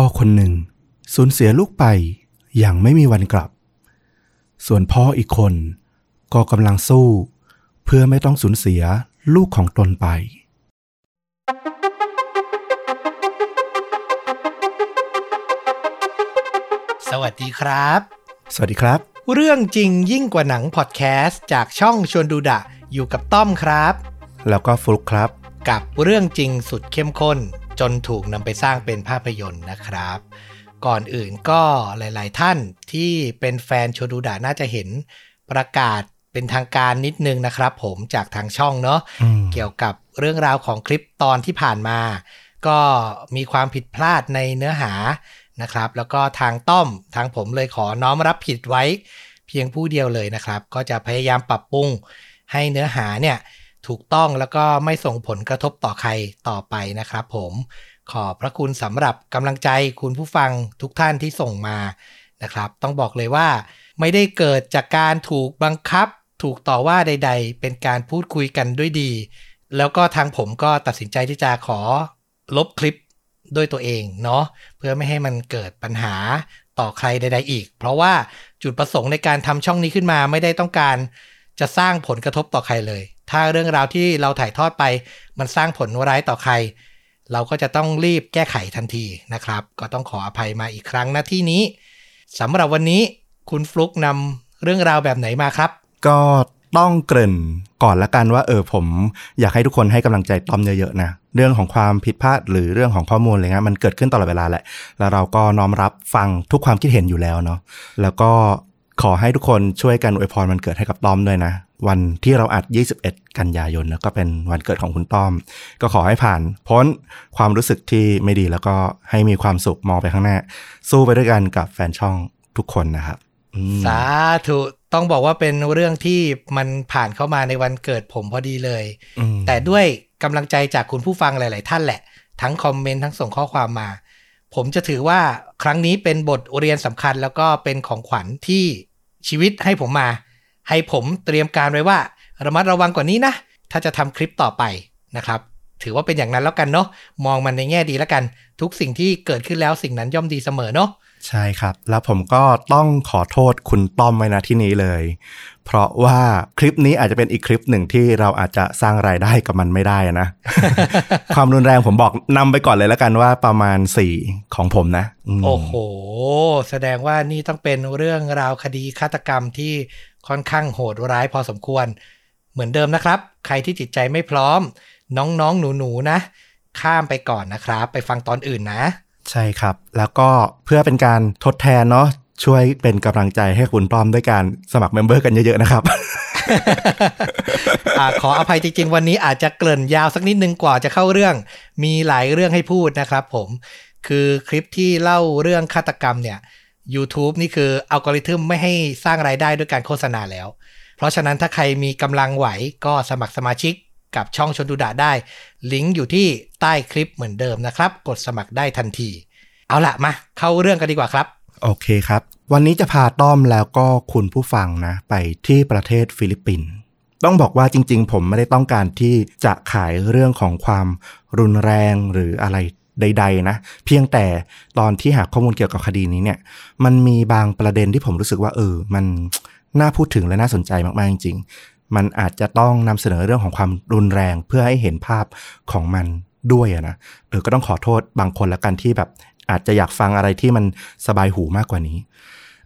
พ่อคนหนึ่ง สูญเสียลูกไปอย่างไม่มีวันกลับ ส่วนพ่ออีกคนก็กำลังสู้ เพื่อไม่ต้องสูญเสียลูกของตนไปสวัสดีครับ สวัสดีครับ เรื่องจริงยิ่งกว่าหนังพอดแคสต์จากช่องชวนดูดะ อยู่กับต้อมครับ แล้วก็ฟลุกครับ กับเรื่องจริงสุดเข้มข้น จนถูกนำไปสร้างเป็นภาพยนตร์นะครับ ก่อนอื่นก็หลาย ๆ ท่านที่เป็นแฟนชวนดูดะน่าจะเห็นประกาศเป็นทางการนิดนึงนะครับ ผมจากทางช่องเนาะอืมเกี่ยวกับเรื่องราวของคลิปตอนที่ผ่านมา ก็มีความผิดพลาดในเนื้อหานะครับ แล้วก็ทางต้อมทางผมเลยขอน้อมรับผิดไว้ เพียงผู้เดียวเลยนะครับ ก็จะพยายามปรับปรุงให้เนื้อหาเนี่ย ถูกต้องแล้วก็ไม่ส่งผลกระทบต่อใครต่อไปนะครับผมขอบพระคุณสำหรับกำลังใจคุณผู้ฟังทุกท่านที่ส่งมานะครับ ต้องบอกเลยว่า ไม่ได้เกิดจากการถูกบังคับ ถูกต่อว่าใด ๆ เป็นการพูดคุยกันด้วยดี แล้วก็ทางผมก็ตัดสินใจที่จะขอลบคลิปด้วยตัวเองเนาะเพื่อไม่ให้มันเกิดปัญหาต่อใครใด ๆ อีก เพราะว่าจุดประสงค์ในการทำช่องนี้ขึ้นมาไม่ได้ต้องการจะสร้างผลกระทบต่อใครเลย ถ้าเรื่องราวที่เราถ่ายทอดไป มันสร้างผลร้ายต่อใคร เราก็จะต้องรีบแก้ไขทันทีนะครับ ก็ต้องขออภัยมาอีกครั้งนะที่นี้สำหรับวันนี้คุณฟลุกนำเรื่องราวแบบไหนมาครับ ก็ต้องเกริ่นก่อนละกันว่าเออผมอยากให้ทุกคนให้กำลังใจต้อมเยอะๆนะเรื่องของความผิดพลาดหรือเรื่องของข้อมูลอะไรเงี้ยมันเกิดขึ้นตลอดเวลาแหละ แล้วเราก็น้อมรับฟังทุกความคิดเห็นอยู่แล้วเนาะแล้วก็ขอให้ทุกคนช่วยกันอวยพรมันเกิดให้กับต้อมด้วยนะ วันที่เราอัด 21 กันยายนนะก็เป็นวันเกิดของคุณต้อม ก็ขอให้ผ่านพ้นความรู้สึกที่ไม่ดีแล้วก็ให้มีความสุขมองไปข้างหน้า สู้ไปด้วยกันกับแฟนช่องทุกคนนะครับอืมสาธุต้องบอกว่าเป็นเรื่องที่มันผ่านเข้ามาในวันเกิดผมพอดีเลยอืมแต่ด้วยกำลังใจจากคุณผู้ฟังหลาย ๆ ท่านแหละ ทั้งคอมเมนต์ทั้งส่งข้อความมา ผมจะถือว่าครั้งนี้เป็นบทเรียนสำคัญแล้วก็เป็นของขวัญที่ชีวิตให้ผมมา ให้ผมเตรียมการไว้ว่า ระมัดระวังกว่านี้นะ ถ้าจะทำคลิปต่อไปนะครับ ถือว่าเป็นอย่างนั้นแล้วกันเนาะมองมันในแง่ดีแล้วกัน ทุกสิ่งที่เกิดขึ้นแล้วสิ่งนั้นย่อมดีเสมอเนาะใช่ครับ แล้วผมก็ต้องขอโทษคุณต้อมไว้นะที่นี้เลย เพราะว่าคลิปนี้อาจจะเป็นอีกคลิปหนึ่งที่เราอาจจะสร้างรายได้กับมันไม่ได้นะ ความรุนแรงผมบอกนำไปก่อนเลยแล้วกันว่าประมาณ 4 ของผมนะมโอ้โห แสดงว่านี่ต้องเป็นเรื่องราวคดีฆาตกรรมที่ ค่อนข้างโหดร้ายพอสมควร เหมือนเดิมนะครับ ใครที่จิตใจไม่พร้อม น้องๆ หนูๆ นะ ข้ามไปก่อนนะครับ ไปฟังตอนอื่นนะ ใช่ครับ แล้วก็เพื่อเป็นการทดแทนเนาะช่วยเป็นกำลังใจให้คุณต้อมด้วยการสมัคร member กันเยอะๆนะครับอาขออภัยจริงๆ วันนี้อาจจะเกริ่นยาวสักนิดนึงกว่าจะเข้าเรื่อง มีหลายเรื่องให้พูดนะครับผม คือคลิปที่เล่าเรื่องฆาตกรรมเนี่ย YouTube นี่คืออัลกอริทึมไม่ให้สร้างรายได้ด้วยการโฆษณาแล้ว เพราะฉะนั้นถ้าใครมีกำลังไหวก็สมัครสมาชิกกับช่องชนดูดะได้ ลิงก์อยู่ที่ใต้คลิปเหมือนเดิมนะครับ กดสมัครได้ทันที เอาละมา เข้าเรื่องกันดีกว่าครับ โอเคครับ วันนี้จะพาต้อมแล้วก็คุณผู้ฟังนะ ไปที่ประเทศฟิลิปปินส์ต้องบอกว่าจริง ๆ ผมไม่ได้ต้องการที่จะขายเรื่องของความรุนแรงหรืออะไร ใด ๆ นะ เพียงแต่ตอนที่หาข้อมูลเกี่ยวกับคดีนี้เนี่ย มันมีบางประเด็นที่ผมรู้สึกว่า เออ มันน่าพูดถึงและน่าสนใจมากๆจริงๆ มันอาจจะต้องนำเสนอเรื่องของความรุนแรงเพื่อให้เห็นภาพของมันด้วยนะเออก็ต้องขอโทษบางคนละกันที่แบบ อาจจะอยากฟังอะไรที่มันสบายหูมากกว่านี้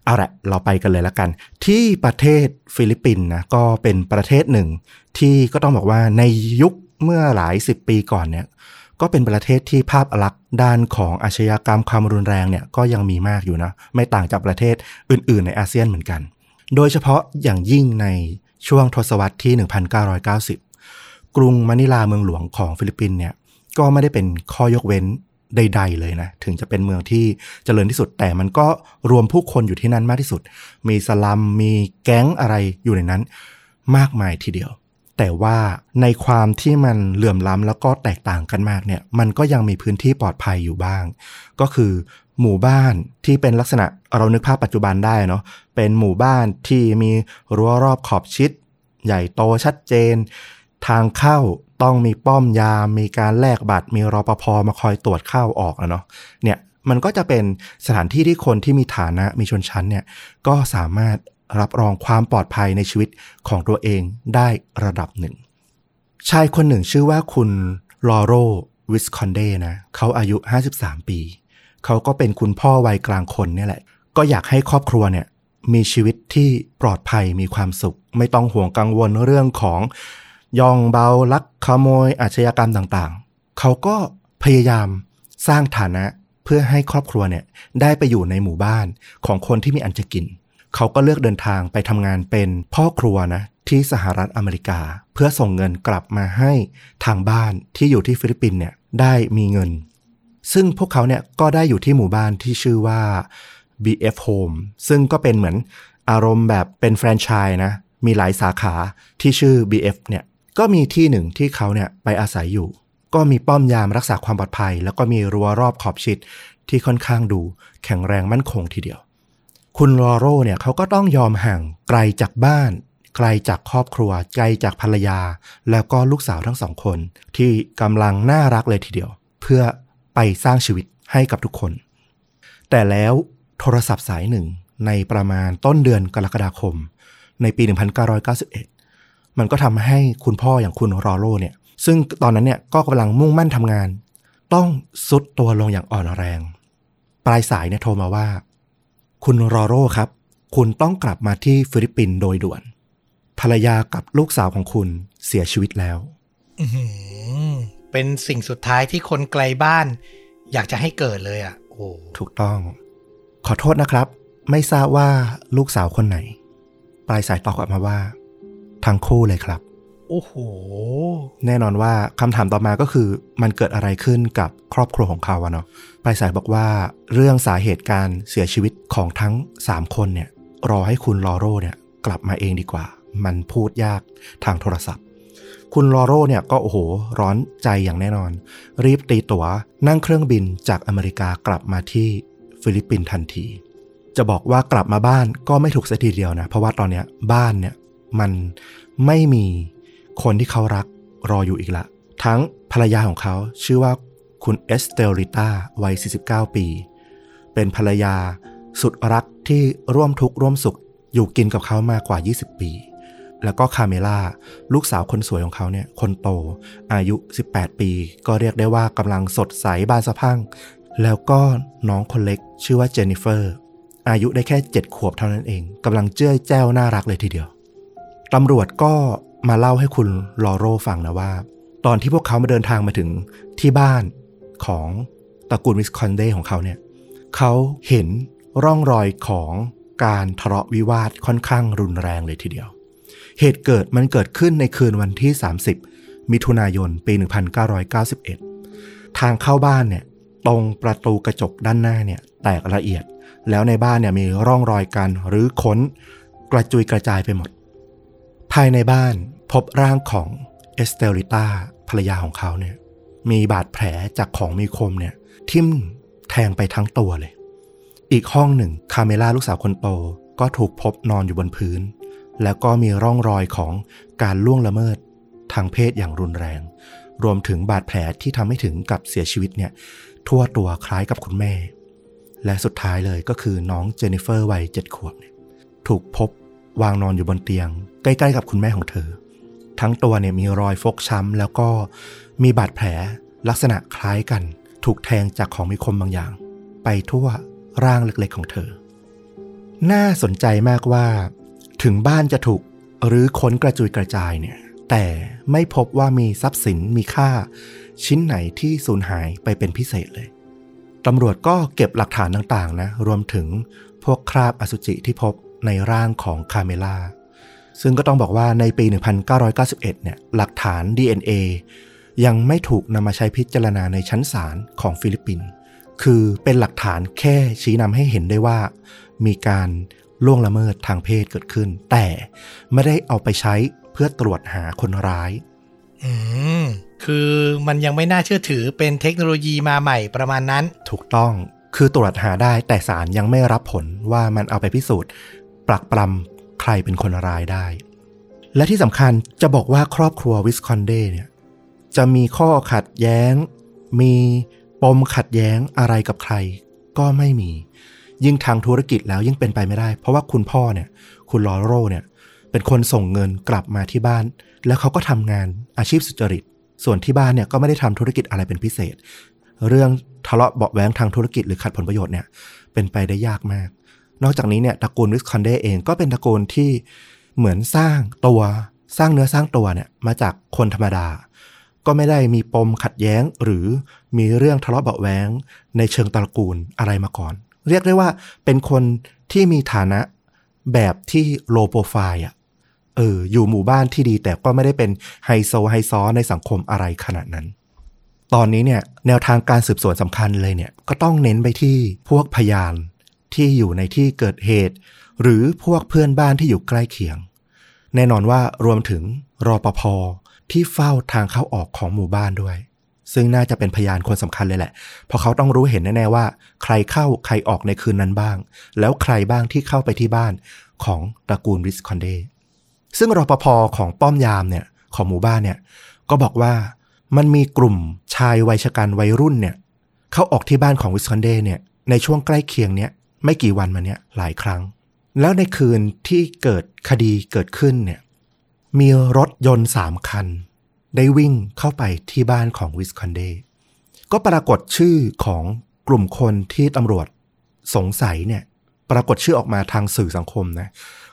เอาละเราไปกันเลยละกัน ที่ประเทศฟิลิปปินส์นะก็เป็นประเทศหนึ่ง ที่ก็ต้องบอกว่าในยุคเมื่อหลายสิบปีก่อนเนี่ย ก็เป็นประเทศที่ภาพลักษณ์ด้านของอาชญากรรมความรุนแรงเนี่ยก็ยังมีมากอยู่นะ ไม่ต่างจากประเทศอื่น ๆ ในอาเซียนเหมือนกัน โดยเฉพาะอย่างยิ่งในช่วงทศวรรษที่ 1990 กรุงมะนิลาเมืองหลวงของฟิลิปปินส์เนี่ยก็ไม่ได้เป็นข้อยกเว้นใด ๆ เลยนะ ถึงจะเป็นเมืองที่เจริญที่สุด แต่มันก็รวมผู้คนอยู่ที่นั่นมากที่สุด มีสลัมมีแก๊งอะไรอยู่ในนั้น มากมายทีเดียว แต่ว่าในความที่มันเหลื่อมล้ำแล้วก็แตกต่างกันมากเนี่ย มันก็ยังมีพื้นที่ปลอดภัยอยู่บ้าง ก็คือหมู่บ้านที่เป็นลักษณะเรานึกภาพปัจจุบันได้เนาะเป็นหมู่บ้านที่มีรั้วรอบขอบชิด ใหญ่โตชัดเจน ทางเข้าต้องมีป้อมยาม มีการแลกบัตร มีรปภมาคอยตรวจเข้าออกอะเนาะเนี่ยมันก็จะเป็นสถานที่ที่คนที่มีฐานะมีชนชั้นเนี่ยก็สามารถ รับรองความปลอดภัยในชีวิตของตัวเองได้ระดับหนึ่ง ชายคนหนึ่งชื่อว่าคุณลอโรวิสคอนเดนะเขาอายุ 53 ปี เขาก็เป็นคุณพ่อวัยกลางคนเนี่ยแหละ ก็อยากให้ครอบครัวเนี่ยมีชีวิตที่ปลอดภัยมีความสุข ไม่ต้องห่วงกังวลเรื่องของย่องเบาลักขโมยอาชญากรรมต่างๆ เขาก็พยายามสร้างฐานะเพื่อให้ครอบครัวเนี่ยได้ไปอยู่ในหมู่บ้านของคนที่มีอันจะกิน เขาก็เลือกเดินทางไปทำงานเป็นพ่อครัวนะที่สหรัฐอเมริกา เพื่อส่งเงินกลับมาให้ทางบ้านที่อยู่ที่ฟิลิปปินเนี่ยได้มีเงิน ซึ่งพวกเขาเนี่ยก็ได้อยู่ที่หมู่บ้านที่ชื่อว่า BF Home ซึ่งก็เป็นเหมือนอารมณ์แบบเป็นแฟรนไชส์นะ มีหลายสาขาที่ชื่อ BF เนี่ยก็มีที่หนึ่งที่เขาเนี่ยไปอาศัยอยู่ ก็มีป้อมยามรักษาความปลอดภัย แล้วก็มีรั้วรอบขอบชิดที่ค่อนข้างดูแข็งแรงมั่นคงทีเดียว คุณลอโรเนี่ยเขาก็ต้องยอมห่างไกลจากบ้าน ไกลจากครอบครัว ไกลจากภรรยา แล้วก็ลูกสาวทั้งสองคน ที่กำลังน่ารักเลยทีเดียว เพื่อไปสร้างชีวิตให้กับทุกคน แต่แล้วโทรศัพท์สายหนึ่งในประมาณต้นเดือนกรกฎาคม ในปี 1991 มันก็ทำให้คุณพ่ออย่างคุณรอโรเนี่ย ซึ่งตอนนั้นเนี่ยก็กำลังมุ่งมั่นทำงาน ต้องซุดตัวลงอย่างอ่อนแรง ปลายสายเนี่ยโทรมาว่า คุณรอโรครับ คุณต้องกลับมาที่ฟิลิปปินส์โดยด่วน ภรรยากับลูกสาวของคุณเสียชีวิตแล้วอื้อหือเป็นสิ่งสุดท้ายที่คนไกลบ้าน อยากจะให้เกิดเลยอะ โอ้ถูกต้อง ขอโทษนะครับ ไม่ทราบว่าลูกสาวคนไหน ปลายสายตอบกลับมาว่า ทั้งคู่เลยครับ โอ้โห แน่นอนว่าคำถามต่อมาก็คือมันเกิดอะไรขึ้นกับครอบครัวของเขาอะเนาะปลายสายบอกว่าเรื่องสาเหตุการเสียชีวิตของทั้ง 3 คนเนี่ยรอให้คุณลอโรเนี่ยกลับมาเองดีกว่า มันพูดยากทางโทรศัพท์ คุณลอโรเนี่ยก็โอ้โห ร้อนใจอย่างแน่นอน รีบตีตั๋วนั่งเครื่องบินจากอเมริกากลับมาที่ฟิลิปปินส์ทันที จะบอกว่ากลับมาบ้านก็ไม่ถูกสัทีเดียวนะ เพราะว่าตอนเนี้ยบ้านเนี่ยมันไม่มี คนที่เขารักรออยู่อีกละ ทั้งภรรยาของเขาชื่อว่าคุณเอสเตลริต้าวัย 49 ปี เป็นภรรยาสุดรักที่ร่วมทุกข์ร่วมสุขอยู่กินกับเขามากกว่า 20 ปี แล้วก็คาเมล่าลูกสาวคนสวยของเขาเนี่ยคนโต อายุ 18 ปี ก็เรียกได้ว่ากำลังสดใสบานสะพรั่งแล้วก็น้องคนเล็กชื่อว่าเจนนิเฟอร์ อายุได้แค่ 7 ขวบเท่านั้นเองกำลังเจื้อยแจ้วน่ารักเลยทีเดียวตำรวจก็ มาเล่าให้คุณลอโรฟังนะว่า ตอนที่พวกเขามาเดินทางมาถึงที่บ้านของตระกูลวิสคอนเดของเขาเนี่ยเขาเห็นร่องรอยของการทะเลาะวิวาทค่อนข้างรุนแรงเลยทีเดียว เหตุเกิดมันเกิดขึ้นในคืนวันที่ 30 มิถุนายน ปี 1991 ทางเข้าบ้านเนี่ยตรงประตูกระจกด้านหน้าเนี่ยแตกละเอียด แล้วในบ้านเนี่ยมีร่องรอยการรื้อค้น กระจุยกระจายไปหมด ภายในบ้าน พบร่างของเอสเตลิต้าภรรยาของเขาเนี่ย มีบาดแผลจากของมีคมเนี่ย ทิ่มแทงไปทั้งตัวเลย อีกห้องหนึ่งคาเมล่าลูกสาวคนโตก็ถูกพบนอนอยู่บนพื้น แล้วก็มีร่องรอยของการล่วงละเมิดทางเพศอย่างรุนแรง รวมถึงบาดแผลที่ทำให้ถึงกับเสียชีวิตเนี่ย ทั่วตัวคล้ายกับคุณแม่ และสุดท้ายเลยก็คือน้องเจนนิเฟอร์วัยเจ็ดขวบเนี่ยถูกพบวางนอนอยู่บนเตียง ใกล้ ๆ กับคุณแม่ของเธอ ทั้งตัวเนี่ยมีรอยฟกช้ำ แล้วก็มีบาดแผลลักษณะคล้ายกัน ถูกแทงจากของมีคมบางอย่าง ไปทั่วร่างเล็กๆของเธอ น่าสนใจมากว่า ถึงบ้านจะถูกหรือค้นกระจุยกระจายเนี่ย แต่ไม่พบว่ามีทรัพย์สินมีค่า ชิ้นไหนที่สูญหายไปเป็นพิเศษเลยตำรวจก็เก็บหลักฐานต่างๆนะ รวมถึงพวกคราบอสุจิที่พบในร่างของคาเมล่า ซึ่งก็ต้องบอกว่าในปี 1991 เนี่ยหลักฐาน DNA ยังไม่ถูกนำมาใช้พิจารณาในชั้นศาลของฟิลิปปินส์ คือเป็นหลักฐานแค่ชี้นำให้เห็นได้ว่า มีการล่วงละเมิดทางเพศเกิดขึ้น แต่ไม่ได้เอาไปใช้เพื่อตรวจหาคนร้าย อืม คือมันยังไม่น่าเชื่อถือเป็นเทคโนโลยีมาใหม่ประมาณนั้น ถูกต้อง คือตรวจหาได้แต่ศาลยังไม่รับผลว่ามันเอาไปพิสูจน์ปรักปรำ ใครเป็นคนร้ายได้ และที่สำคัญจะบอกว่าครอบครัววิสคอนเดเนี่ยจะมีข้อขัดแย้ง มีปมขัดแย้งอะไรกับใคร ก็ไม่มี ยิ่งทางธุรกิจแล้วยิ่งเป็นไปไม่ได้ เพราะว่าคุณพ่อเนี่ย คุณลอโรเนี่ย เป็นคนส่งเงินกลับมาที่บ้าน แล้วเขาก็ทำงานอาชีพสุจริต ส่วนที่บ้านเนี่ยก็ไม่ได้ทำธุรกิจอะไรเป็นพิเศษ เรื่องทะเลาะเบาะแว้งทางธุรกิจหรือขัดผลประโยชน์เนี่ย เป็นไปได้ยากมาก นอกจากนี้เนี่ยตระกูลวิสคอนเดเองก็เป็นตระกูลที่เหมือนสร้างตัวสร้างเนื้อสร้างตัวเนี่ยมาจากคนธรรมดา ก็ไม่ได้มีปมขัดแย้งหรือมีเรื่องทะเลาะเบาะแว้งในเชิงตระกูลอะไรมาก่อน เรียกได้ว่าเป็นคนที่มีฐานะแบบที่โลโปรไฟล์อะเอออยู่หมู่บ้านที่ดีแต่ก็ไม่ได้เป็นไฮโซไฮซอในสังคมอะไรขนาดนั้น ตอนนี้เนี่ยแนวทางการสืบสวนสำคัญเลยเนี่ยก็ต้องเน้นไปที่พวกพยาน ที่อยู่ในที่เกิดเหตุ หรือพวกเพื่อนบ้านที่อยู่ใกล้เคียง แน่นอนว่ารวมถึงรอปภที่เฝ้าทางเข้าออกของหมู่บ้านด้วย ซึ่งน่าจะเป็นพยานคนสำคัญเลยแหละ เพราะเขาต้องรู้เห็นแน่ๆว่า ใครเข้าใครออกในคืนนั้นบ้าง แล้วใครบ้างที่เข้าไปที่บ้านของตระกูลวิสคอนเดซึ่งรปภของป้อมยามเนี่ยของหมู่บ้านเนี่ยก็บอกว่ามันมีกลุ่มชายวัยฉกรรจ์วัยรุ่นเนี่ยเข้าออกที่บ้านของวิสคอนเดเนี่ยในช่วงใกล้เคียงเนี่ย ไม่กี่วันมาเนี่ยหลายครั้ง แล้วในคืนที่เกิดคดีเกิดขึ้นเนี่ยมีรถยนต์สามคัน ได้วิ่งเข้าไปที่บ้านของวิสคอนเดก็ปรากฏชื่อของกลุ่มคนที่ตำรวจสงสัยเนี่ยปรากฏชื่อออกมาทางสื่อสังคมนะ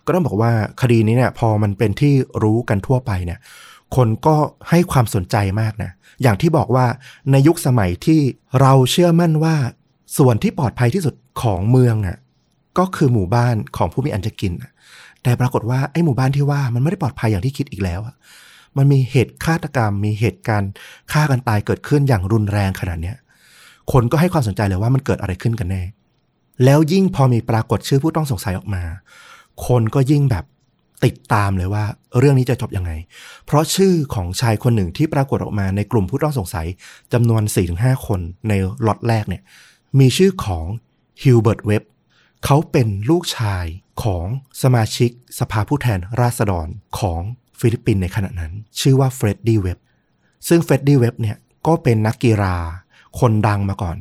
ก็ต้องบอกว่าคดีนี้เนี่ยพอมันเป็นที่รู้กันทั่วไปเนี่ยคนก็ให้ความสนใจมากนะ อย่างที่บอกว่าในยุคสมัยที่เราเชื่อมั่นว่าส่วนที่ปลอดภัยที่สุด ของเมืองอะก็คือหมู่บ้านของผู้มีอันจะกิน แต่ปรากฏว่าไอ้หมู่บ้านที่ว่ามันไม่ได้ปลอดภัยอย่างที่คิดอีกแล้วมันมีเหตุฆาตกรรม มีเหตุการณ์ฆ่ากันตายเกิดขึ้นอย่างรุนแรงขนาดเนี้ยคนก็ให้ความสนใจเลยว่ามันเกิดอะไรขึ้นกันแน่ แล้วยิ่งพอมีปรากฏชื่อผู้ต้องสงสัยออกมา คนก็ยิ่งแบบติดตามเลยว่า เรื่องนี้จะจบยังไง เพราะชื่อของชายคนหนึ่งที่ปรากฏออกมาในกลุ่มผู้ต้องสงสัยจำนวน4-5คนในล็อตแรกเนี่ย มีชื่อของ ฮิวเบิร์ตเว็บเขาเป็นลูกชายของสมาชิกสภาผู้แทนราษฎรของฟิลิปปินส์ในขณะนั้น ชื่อว่าเฟรดดี้เว็บซึ่งเฟรดดี้เว็บเนี่ยก็เป็นนักกีฬาคนดังมาก่อน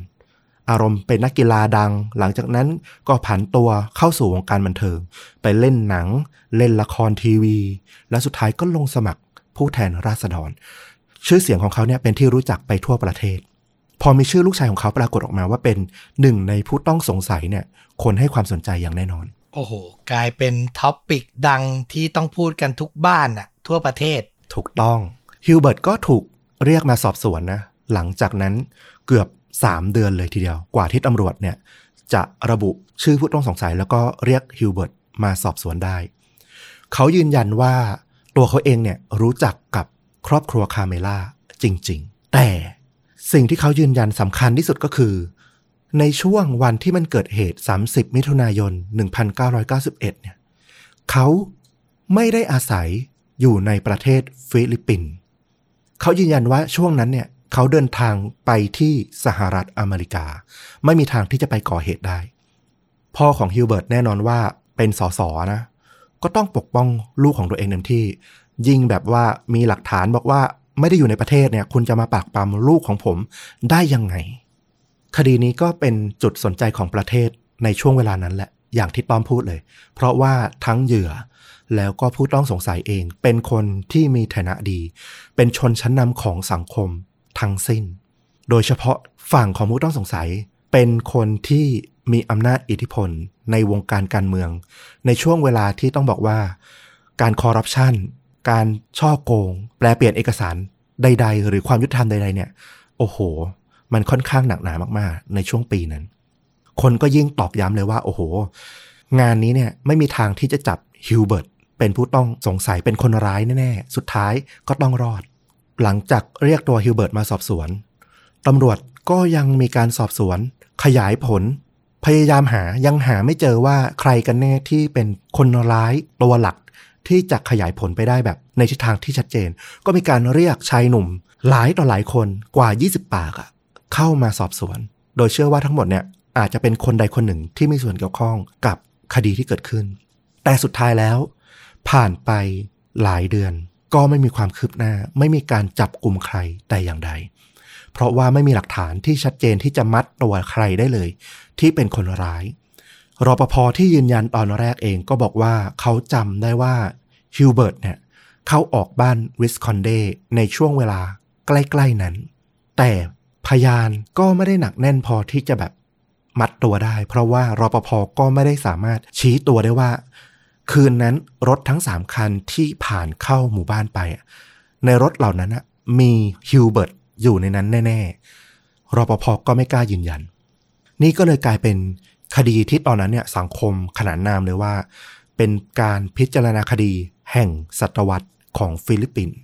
อารมณ์เป็นนักกีฬาดัง หลังจากนั้นก็ผันตัวเข้าสู่วงการบันเทิง ไปเล่นหนัง เล่นละครทีวี และสุดท้ายก็ลงสมัครผู้แทนราษฎร ชื่อเสียงของเขาเนี่ยเป็นที่รู้จักไปทั่วประเทศ พอมีชื่อลูกชายของเขาปรากฏออกมาว่าเป็นหนึ่งในผู้ต้องสงสัยเนี่ย คนให้ความสนใจอย่างแน่นอน โอ้โห กลายเป็น topic ดังที่ต้องพูดกันทุกบ้านอะทั่วประเทศ ถูกต้องฮิวเบิร์ตก็ถูกเรียกมาสอบสวนนะ หลังจากนั้นเกือบ 3 เดือนเลยทีเดียว กว่าที่ตำรวจเนี่ย จะระบุชื่อผู้ต้องสงสัยแล้วก็เรียกฮิวเบิร์ตมาสอบสวนได้ เขายืนยันว่าตัวเขาเองเนี่ยรู้จักกับครอบครัวคาเมล่าจริง ๆ แต่ สิ่งที่เขายืนยันสำคัญที่สุดก็คือ ในช่วงวันที่มันเกิดเหตุ 30 มิถุนายน 1991 เนี่ย เขาไม่ได้อาศัยอยู่ในประเทศฟิลิปปินส์เขายืนยันว่าช่วงนั้นเนี่ย เขาเดินทางไปที่สหรัฐอเมริกา ไม่มีทางที่จะไปก่อเหตุได้ พ่อของฮิวเบิร์ตแน่นอนว่าเป็นสสนะ ก็ต้องปกป้องลูกของตัวเองเต็มที่ ยิ่งแบบว่ามีหลักฐานบอกว่า ไม่ได้อยู่ในประเทศเนี่ย คุณจะมาปากปั๊มลูกของผมได้ยังไง คดีนี้ก็เป็นจุดสนใจของประเทศในช่วงเวลานั้นแหละ อย่างที่ต้อมพูดเลย เพราะว่าทั้งเหยื่อแล้วก็ผู้ต้องสงสัยเอง เป็นคนที่มีฐานะดี เป็นชนชั้นนำของสังคมทั้งสิ้น โดยเฉพาะฝั่งของผู้ต้องสงสัย เป็นคนที่มีอำนาจอิทธิพลในวงการการเมือง ในช่วงเวลาที่ต้องบอกว่า การคอร์รัปชัน การช่อโกง แปลเปลี่ยนเอกสารใด ๆ หรือความยุติธรรมใด ๆ เนี่ย โอ้โห มันค่อนข้างหนักหนามากๆ ในช่วงปีนั้น คนก็ยิ่งตอกย้ำเลยว่า โอ้โห งานนี้เนี่ยไม่มีทางที่จะจับฮิวเบิร์ตเป็นผู้ต้องสงสัยเป็นคนร้ายแน่ๆ สุดท้ายก็ต้องรอด หลังจากเรียกตัวฮิวเบิร์ตมาสอบสวน ตำรวจก็ยังมีการสอบสวน ขยายผล พยายามหายังหาไม่เจอว่าใครกันแน่ที่เป็นคนร้ายตัวหลัก ที่จะขยายผลไปได้แบบในทิศทางที่ชัดเจน ก็มีการเรียกชายหนุ่ม หลายต่อหลายคนกว่า 20 ปากอะเข้ามาสอบสวน โดยเชื่อว่าทั้งหมดเนี่ยอาจจะเป็นคนใดคนหนึ่งที่มีส่วนเกี่ยวข้องกับคดีที่เกิดขึ้น แต่สุดท้ายแล้ว ผ่านไปหลายเดือน ก็ไม่มีความคืบหน้า ไม่มีการจับกลุ่มใครแต่อย่างใด เพราะว่าไม่มีหลักฐานที่ชัดเจนที่จะมัดตัวใครได้เลย ที่เป็นคนร้ายรปภที่ยืนยันตอนแรกเองก็บอกว่าเขาจำได้ว่า ฮิวเบิร์ตเนี่ยเข้าออกบ้านวิสคอนเดในช่วงเวลาใกล้ ๆ นั้น แต่พยานก็ไม่ได้หนักแน่นพอที่จะแบบมัดตัวได้ เพราะว่ารปภก็ไม่ได้สามารถชี้ตัวได้ว่า คืนนั้นรถทั้งสามคันที่ผ่านเข้าหมู่บ้านไป ในรถเหล่านั้นมีฮิวเบิร์ตอยู่ในนั้นแน่ ๆ รปภก็ไม่กล้ายืนยัน นี่ก็เลยกลายเป็นคดีที่ตอนนั้นเนี่ยสังคมขนานนามเลยว่า เป็นการพิจารณาคดี แห่งศตวรรษของฟิลิปปินส์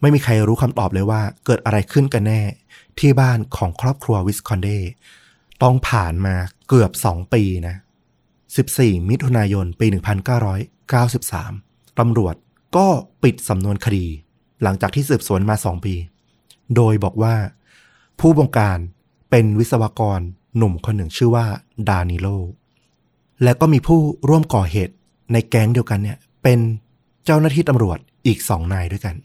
ไม่มีใครรู้คำตอบเลยว่าเกิดอะไรขึ้นกันแน่ ที่บ้านของครอบครัววิสคอนเดต้องผ่านมาเกือบ2ปีนะ 14 มิถุนายน ปี 1993 ตำรวจก็ปิดสำนวนคดี หลังจากที่สืบสวนมา2ปี โดยบอกว่า ผู้บงการเป็นวิศวกรหนุ่มคนหนึ่งชื่อว่าดานิโล และก็มีผู้ร่วมก่อเหตุในแก๊งเดียวกันเนี่ยเป็น เจ้าหน้าที่ตำรวจอีกสองนายด้วยกัน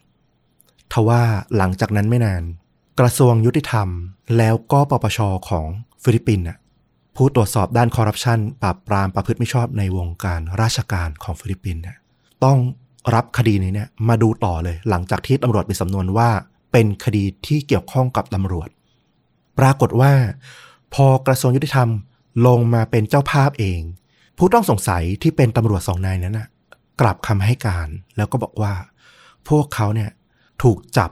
ทว่าหลังจากนั้นไม่นาน กระทรวงยุติธรรม แล้วก็ปปชของฟิลิปปินส์ผู้ตรวจสอบด้านคอร์รัปชันปราบปรามประพฤติไม่ชอบในวงการราชการของฟิลิปปินส์ต้องรับคดีนี้เนี่ยมาดูต่อเลย หลังจากที่ตำรวจมีสำนวนว่า เป็นคดีที่เกี่ยวข้องกับตำรวจ ปรากฏว่า พอกระทรวงยุติธรรมลงมาเป็นเจ้าภาพเอง ผู้ต้องสงสัยที่เป็นตำรวจสองนายนั้นนะ กลับคำให้การ แล้วก็บอกว่า พวกเขาเนี่ยถูกจับ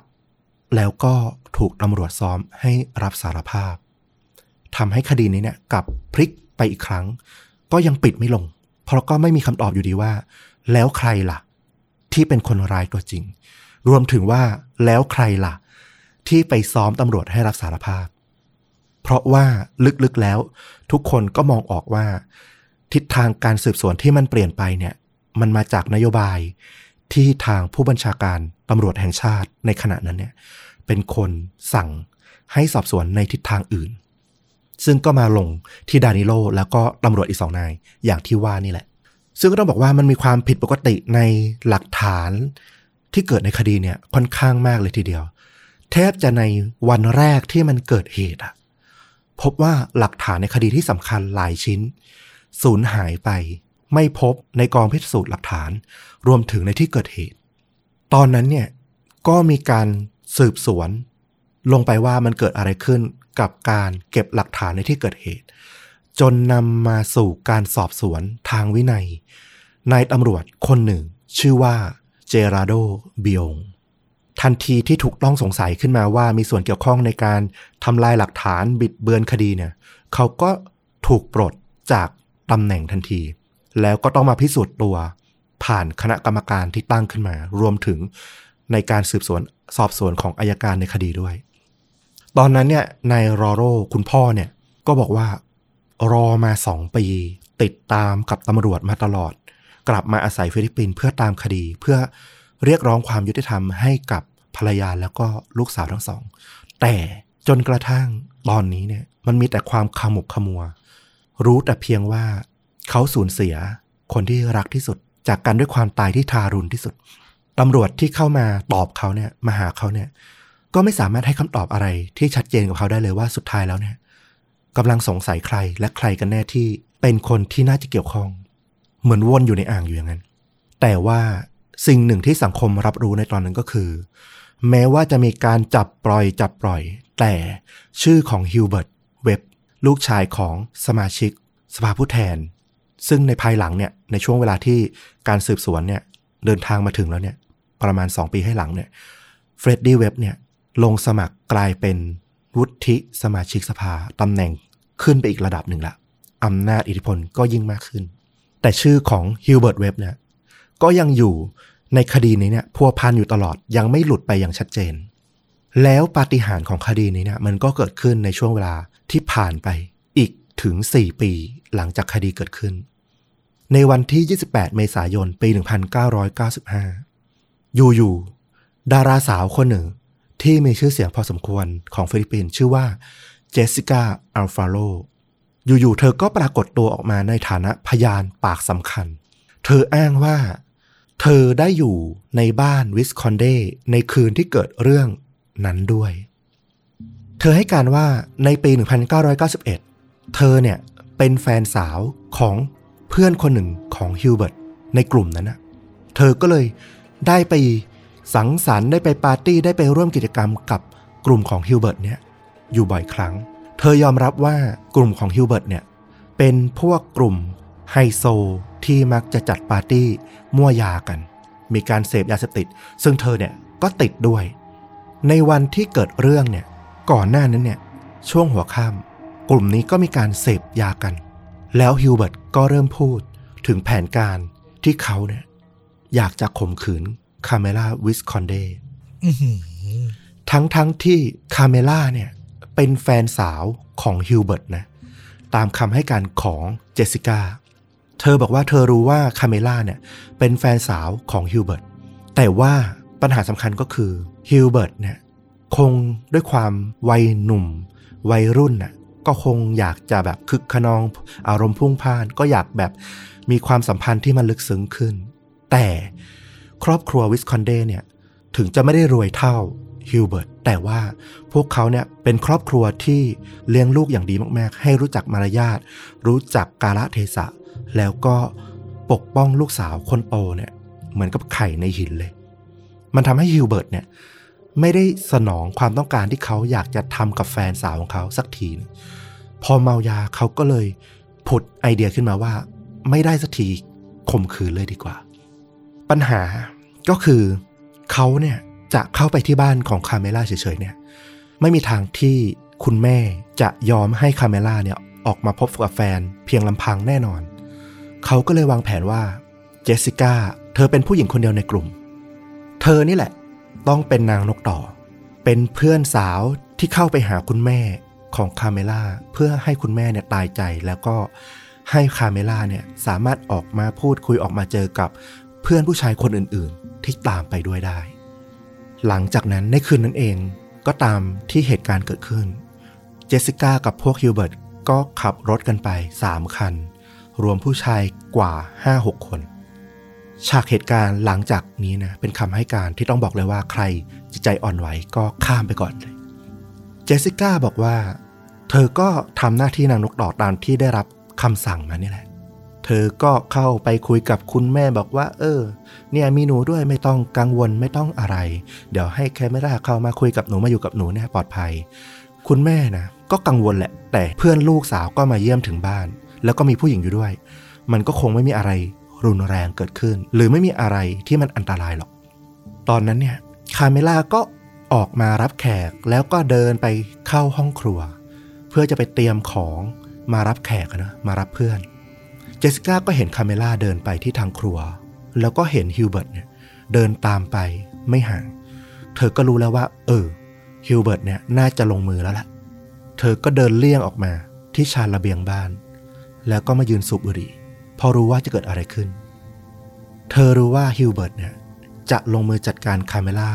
แล้วก็ถูกตำรวจซ้อมให้รับสารภาพทำให้คดีนี้เนี่ยกลับพลิกไปอีกครั้ง ก็ยังปิดไม่ลง เพราะก็ไม่มีคำตอบอยู่ดีว่า แล้วใครล่ะ ที่เป็นคนร้ายตัวจริง รวมถึงว่าแล้วใครล่ะ ที่ไปซ้อมตำรวจให้รับสารภาพ เพราะว่าลึกๆแล้ว ทุกคนก็มองออกว่า ทิศทางการสืบสวนที่มันเปลี่ยนไปเนี่ย มันมาจากนโยบายที่ทางผู้บัญชาการตำรวจแห่งชาติในขณะนั้นเนี่ยเป็นคนสั่งให้สอบสวนในทิศทางอื่น ซึ่งก็มาลงที่ดานิโลแล้วก็ตำรวจอีกสองนายอย่างที่ว่านี่แหละ ซึ่งก็ต้องบอกว่ามันมีความผิดปกติในหลักฐานที่เกิดในคดีเนี่ยค่อนข้างมากเลยทีเดียว แทบจะในวันแรกที่มันเกิดเหตุอะพบว่าหลักฐานในคดีที่สำคัญหลายชิ้น สูญหายไป ไม่พบในกองพิสูจน์หลักฐาน รวมถึงในที่เกิดเหตุ ตอนนั้นเนี่ยก็มีการสืบสวน ลงไปว่ามันเกิดอะไรขึ้นกับการเก็บหลักฐานในที่เกิดเหตุ จนนำมาสู่การสอบสวนทางวินัยนายตำรวจคนหนึ่ง ชื่อว่าเจราโดเบียงทันทีที่ถูกต้องสงสัยขึ้นมาว่ามีส่วนเกี่ยวข้องในการทำลายหลักฐานบิดเบือนคดีเนี่ย เขาก็ถูกปลดจากตำแหน่งทันที แล้วก็ต้องมาพิสูจน์ตัว ผ่านคณะกรรมการที่ตั้งขึ้นมา รวมถึงในการสืบสวนสอบสวนของอายการในคดีด้วย ตอนนั้นเนี่ยนายรอโรคุณพ่อเนี่ยก็บอกว่ารอมาสองปี ติดตามกับตำรวจมาตลอด กลับมาอาศัยฟิลิปปินส์เพื่อตามคดี เพื่อเรียกร้องความยุติธรรมให้กับภรรยาแล้วก็ลูกสาวทั้งสอง แต่จนกระทั่งตอนนี้เนี่ยมันมีแต่ความขมุกขมัว รู้แต่เพียงว่า เขาสูญเสียคนที่รักที่สุด จากกันด้วยความตายที่ทารุณที่สุดตำรวจที่เข้ามาตอบเขาเนี่ยมาหาเขาเนี่ย ก็ไม่สามารถให้คำตอบอะไรที่ชัดเจนกับเขาได้เลยว่าสุดท้ายแล้วเนี่ยกำลังสงสัยใครและใครกันแน่ที่เป็นคนที่น่าจะเกี่ยวข้อง เหมือนวนอยู่ในอ่างอยู่อย่างนั้น แต่ว่าสิ่งหนึ่งที่สังคมรับรู้ในตอนนั้นก็คือ แม้ว่าจะมีการจับปล่อยจับปล่อย แต่ชื่อของฮิวเบิร์ตเว็บลูกชายของสมาชิก สภาผู้แทน ซึ่งในภายหลังเนี่ยในช่วงเวลาที่การสืบสวนเนี่ยเดินทางมาถึงแล้วเนี่ยประมาณ 2 ปีให้หลังเนี่ยเฟรดดี้เว็บเนี่ยลงสมัครกลายเป็นวุฒิสมาชิกสภาตำแหน่งขึ้นไปอีกระดับหนึ่งละอำนาจอิทธิพลก็ยิ่งมากขึ้น แต่ชื่อของฮิวเบิร์ตเว็บเนี่ยก็ยังอยู่ในคดีนี้เนี่ยพัวพันอยู่ตลอดยังไม่หลุดไปอย่างชัดเจน แล้วปาฏิหาริย์ของคดีนี้เนี่ยมันก็เกิดขึ้นในช่วงเวลาที่ผ่านไปอีกถึง 4 ปีหลังจากคดีเกิดขึ้น ในวันที่ 28 เมษายน ปี 1995 อยู่ๆ ดาราสาวคนหนึ่งที่มีชื่อเสียงพอสมควรของฟิลิปปินส์ชื่อว่าเจสสิก้าอัลฟาโล อยู่ๆ เธอก็ปรากฏตัวออกมาในฐานะพยานปากสำคัญ เธออ้างว่า เธอได้อยู่ในบ้านวิสคอนเดในคืนที่เกิดเรื่องนั้นด้วย เธอให้การว่าในปี 1991 เธอเนี่ยเป็นแฟนสาวของ เพื่อนคนหนึ่งของฮิวเบิร์ตในกลุ่มนั้นนะเธอก็เลยได้ไปสังสรรค์ได้ไปปาร์ตี้ได้ไปร่วมกิจกรรมกับกลุ่มของฮิวเบิร์ตเนี่ยอยู่บ่อยครั้ง เธอยอมรับว่ากลุ่มของฮิวเบิร์ตเนี่ยเป็นพวกกลุ่มไฮโซที่มักจะจัดปาร์ตี้มั่วยากัน มีการเสพยาเสพติด ซึ่งเธอเนี่ยก็ติดด้วย ในวันที่เกิดเรื่องเนี่ยก่อนหน้านั้นเนี่ยช่วงหัวค่ำกลุ่มนี้ก็มีการเสพยากัน แล้วฮิวเบิร์ตก็เริ่มพูดถึงแผนการที่เขาเนี่ยอยากจะข่มขืนคาเมล่าวิสคอนเดอื้อหือทั้งทั้งที่คาเมล่าเนี่ยเป็นแฟนสาวของฮิวเบิร์ตนะตามคำให้การของเจสสิก้าเธอบอกว่าเธอรู้ว่าคาเมล่าเนี่ยเป็นแฟนสาวของฮิวเบิร์ตแต่ว่าปัญหาสำคัญก็คือฮิวเบิร์ตเนี่ยคงด้วยความวัยหนุ่ม วัยรุ่นน่ะ ก็คงอยากจะแบบคึกคะนองอารมณ์พลุ่งพล่าน ก็อยากแบบมีความสัมพันธ์ที่มันลึกซึ้งขึ้น แต่ครอบครัววิสคอนเดเนี่ยถึงจะไม่ได้รวยเท่าฮิวเบิร์ตแต่ว่าพวกเขาเนี่ยเป็นครอบครัวที่เลี้ยงลูกอย่างดีมาก ๆ ให้รู้จักมารยาทรู้จักกาลเทศะ แล้วก็ปกป้องลูกสาวคนโตเนี่ยเหมือนกับไข่ในหินเลย มันทำให้ฮิวเบิร์ตเนี่ย ไม่ได้สนองความต้องการที่เขาอยากจะทำกับแฟนสาวของเขาสักทีพอเมายาเขาก็เลยผุดไอเดียขึ้นมาว่า ไม่ได้สักทีข่มขืนเลยดีกว่า ปัญหาก็คือเขาเนี่ยจะเข้าไปที่บ้านของคาเมล่าเฉยๆเนี่ยไม่มีทางที่คุณแม่จะยอมให้คาเมล่าเนี่ยออกมาพบกับแฟนเพียงลำพังแน่นอน เขาก็เลยวางแผนว่าเจสสิก้าเธอเป็นผู้หญิงคนเดียวในกลุ่ม เธอนี่แหละ ต้องเป็นนางนกต่อ เป็นเพื่อนสาวที่เข้าไปหาคุณแม่ของคาเมล่าเพื่อให้คุณแม่เนี่ยตายใจแล้วก็ให้คาเมล่าเนี่ยสามารถออกมาพูดคุยออกมาเจอกับเพื่อนผู้ชายคนอื่นๆ ที่ตามไปด้วยได้ หลังจากนั้นในคืนนั้นเองก็ตามที่เหตุการณ์เกิดขึ้น เจสสิก้ากับพวกฮิวเบิร์ตก็ขับรถกันไป 3 คัน รวมผู้ชายกว่า 5-6 คน ฉากเหตุการณ์หลังจากนี้นะเป็นคำให้การที่ต้องบอกเลยว่าใครจิตใจอ่อนไหวก็ข้ามไปก่อนเลย เจสสิก้าบอกว่า เธอก็ทำหน้าที่นางนกต่อตามที่ได้รับคำสั่งมานี่แหละ เธอก็เข้าไปคุยกับคุณแม่บอกว่า เออ เนี่ยมีหนูด้วยไม่ต้องกังวลไม่ต้องอะไร เดี๋ยวให้แคมราเข้ามาคุยกับหนูมาอยู่กับหนูเนี่ยปลอดภัย คุณแม่นะก็กังวลแหละ แต่เพื่อนลูกสาวก็มาเยี่ยมถึงบ้าน แล้วก็มีผู้หญิงอยู่ด้วย มันก็คงไม่มีอะไร รุนแรงเกิดขึ้น หรือไม่มีอะไรที่มันอันตรายหรอก ตอนนั้นเนี่ยคาเมล่าก็ออกมารับแขกแล้วก็เดินไปเข้าห้องครัว เพื่อจะไปเตรียมของมารับแขกนะมารับเพื่อน เจสสิก้าก็เห็นคาเมล่าเดินไปที่ทางครัว แล้วก็เห็นฮิวเบิร์ตเนี่ยเดินตามไปไม่ห่าง เธอก็รู้แล้วว่า เออฮิวเบิร์ตเนี่ยน่าจะลงมือแล้วล่ะ เธอก็เดินเลี่ยงออกมาที่ชานระเบียงบ้าน แล้วก็มายืนสูบบุหรี่ พอรู้ว่าจะเกิดอะไรขึ้น เธอรู้ว่าฮิวเบิร์ตเนี่ยจะลงมือจัดการคาเมล่า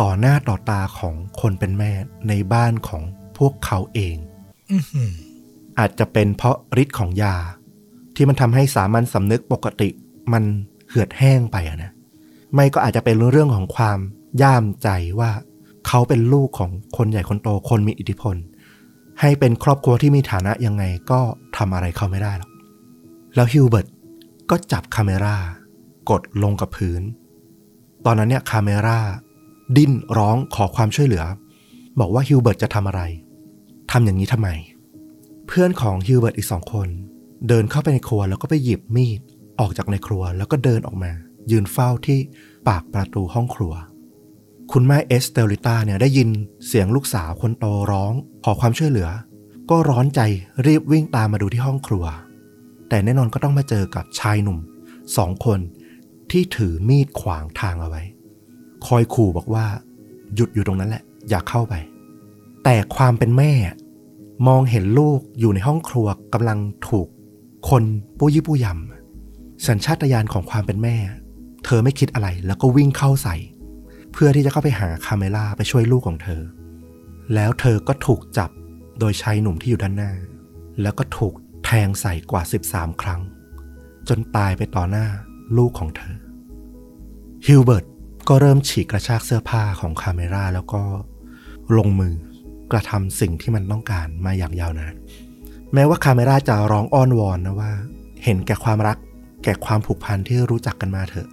ต่อหน้าต่อตาของคนเป็นแม่ในบ้านของพวกเขาเองอื้อหืออาจจะเป็นเพราะฤทธิ์ของยา ที่มันทำให้สามัญสำนึกปกติมันเหือดแห้งไปอะนะ ไม่ก็อาจจะเป็นเรื่องของความย่ามใจว่า เขาเป็นลูกของคนใหญ่คนโตคนมีอิทธิพล ให้เป็นครอบครัวที่มีฐานะยังไงก็ทำอะไรเขาไม่ได้หรอก แล้วฮิวเบิร์ตก็จับคาเมรากดลงกับพื้น ตอนนั้นเนี่ยคาเมล่าดิ้นร้องขอความช่วยเหลือ บอกว่าฮิวเบิร์ตจะทำอะไรทำอย่างนี้ทำไม เพื่อนของฮิวเบิร์ตอีกสองคน เดินเข้าไปในครัวแล้วก็ไปหยิบมีดออกจากในครัวแล้วก็เดินออกมา ยืนเฝ้าที่ปากประตูห้องครัว คุณแม่เอสเตลลิต้าเนี่ยได้ยินเสียงลูกสาวคนโตร้อง ขอความช่วยเหลือ ก็ร้อนใจรีบวิ่งตามมาดูที่ห้องครัว แต่แน่นอนก็ต้องมาเจอกับชายหนุ่มสองคนที่ถือมีดขวางทางเอาไว้ คอยขู่บอกว่า หยุดอยู่ตรงนั้นแหละ อย่าเข้าไป แต่ความเป็นแม่ มองเห็นลูกอยู่ในห้องครัวกำลังถูก คนปุ้ยี่ปุ้ยำสัญชาตญาณของความเป็นแม่ เธอไม่คิดอะไรแล้วก็วิ่งเข้าใส่ เพื่อที่จะเข้าไปหาคาเมล่าไปช่วยลูกของเธอ แล้วเธอก็ถูกจับโดยชายหนุ่มที่อยู่ด้านหน้า แล้วก็ถูก งใส่กว่า 13 ครั้ง จนตายไปต่อหน้าลูกของเธอ ฮิวเบิร์ตก็เริ่มฉีกกระชากเสื้อผ้าของคาเมราแล้วก็ลงมือกระทำสิ่งที่มันต้องการมาอย่างยาวนาน แม้ว่าคาเมราจะร้องอ้อนวอนนะว่า เห็นแก่ความรัก แก่ความผูกพันที่รู้จักกันมาเถอะ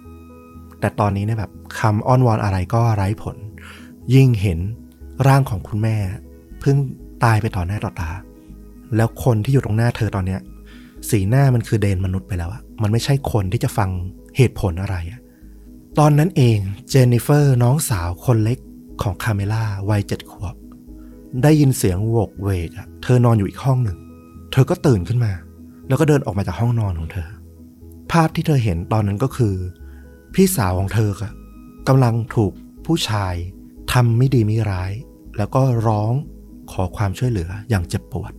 แต่ตอนนี้เนี่ยแบบคำอ้อนวอนอะไรก็ไร้ผล ยิ่งเห็นร่างของคุณแม่ เพิ่งตายไปต่อหน้าต่อตา แล้วคนที่อยู่ตรงหน้าเธอตอนเนี้ย สีหน้ามันคือเดนมนุษย์ไปแล้วอะมันไม่ใช่คนที่จะฟังเหตุผลอะไรอะตอนนั้นเองเจนนิเฟอร์น้องสาวคนเล็กของคาเมล่าวัยเจ็ดขวบ ได้ยินเสียงโหวกเหวกอะเธอนอนอยู่อีกห้องหนึ่ง เธอก็ตื่นขึ้นมา แล้วก็เดินออกมาจากห้องนอนของเธอ ภาพที่เธอเห็นตอนนั้นก็คือ พี่สาวของเธออะกำลังถูกผู้ชายทำไม่ดีไม่ร้าย แล้วก็ร้องขอความช่วยเหลืออย่างเจ็บปวด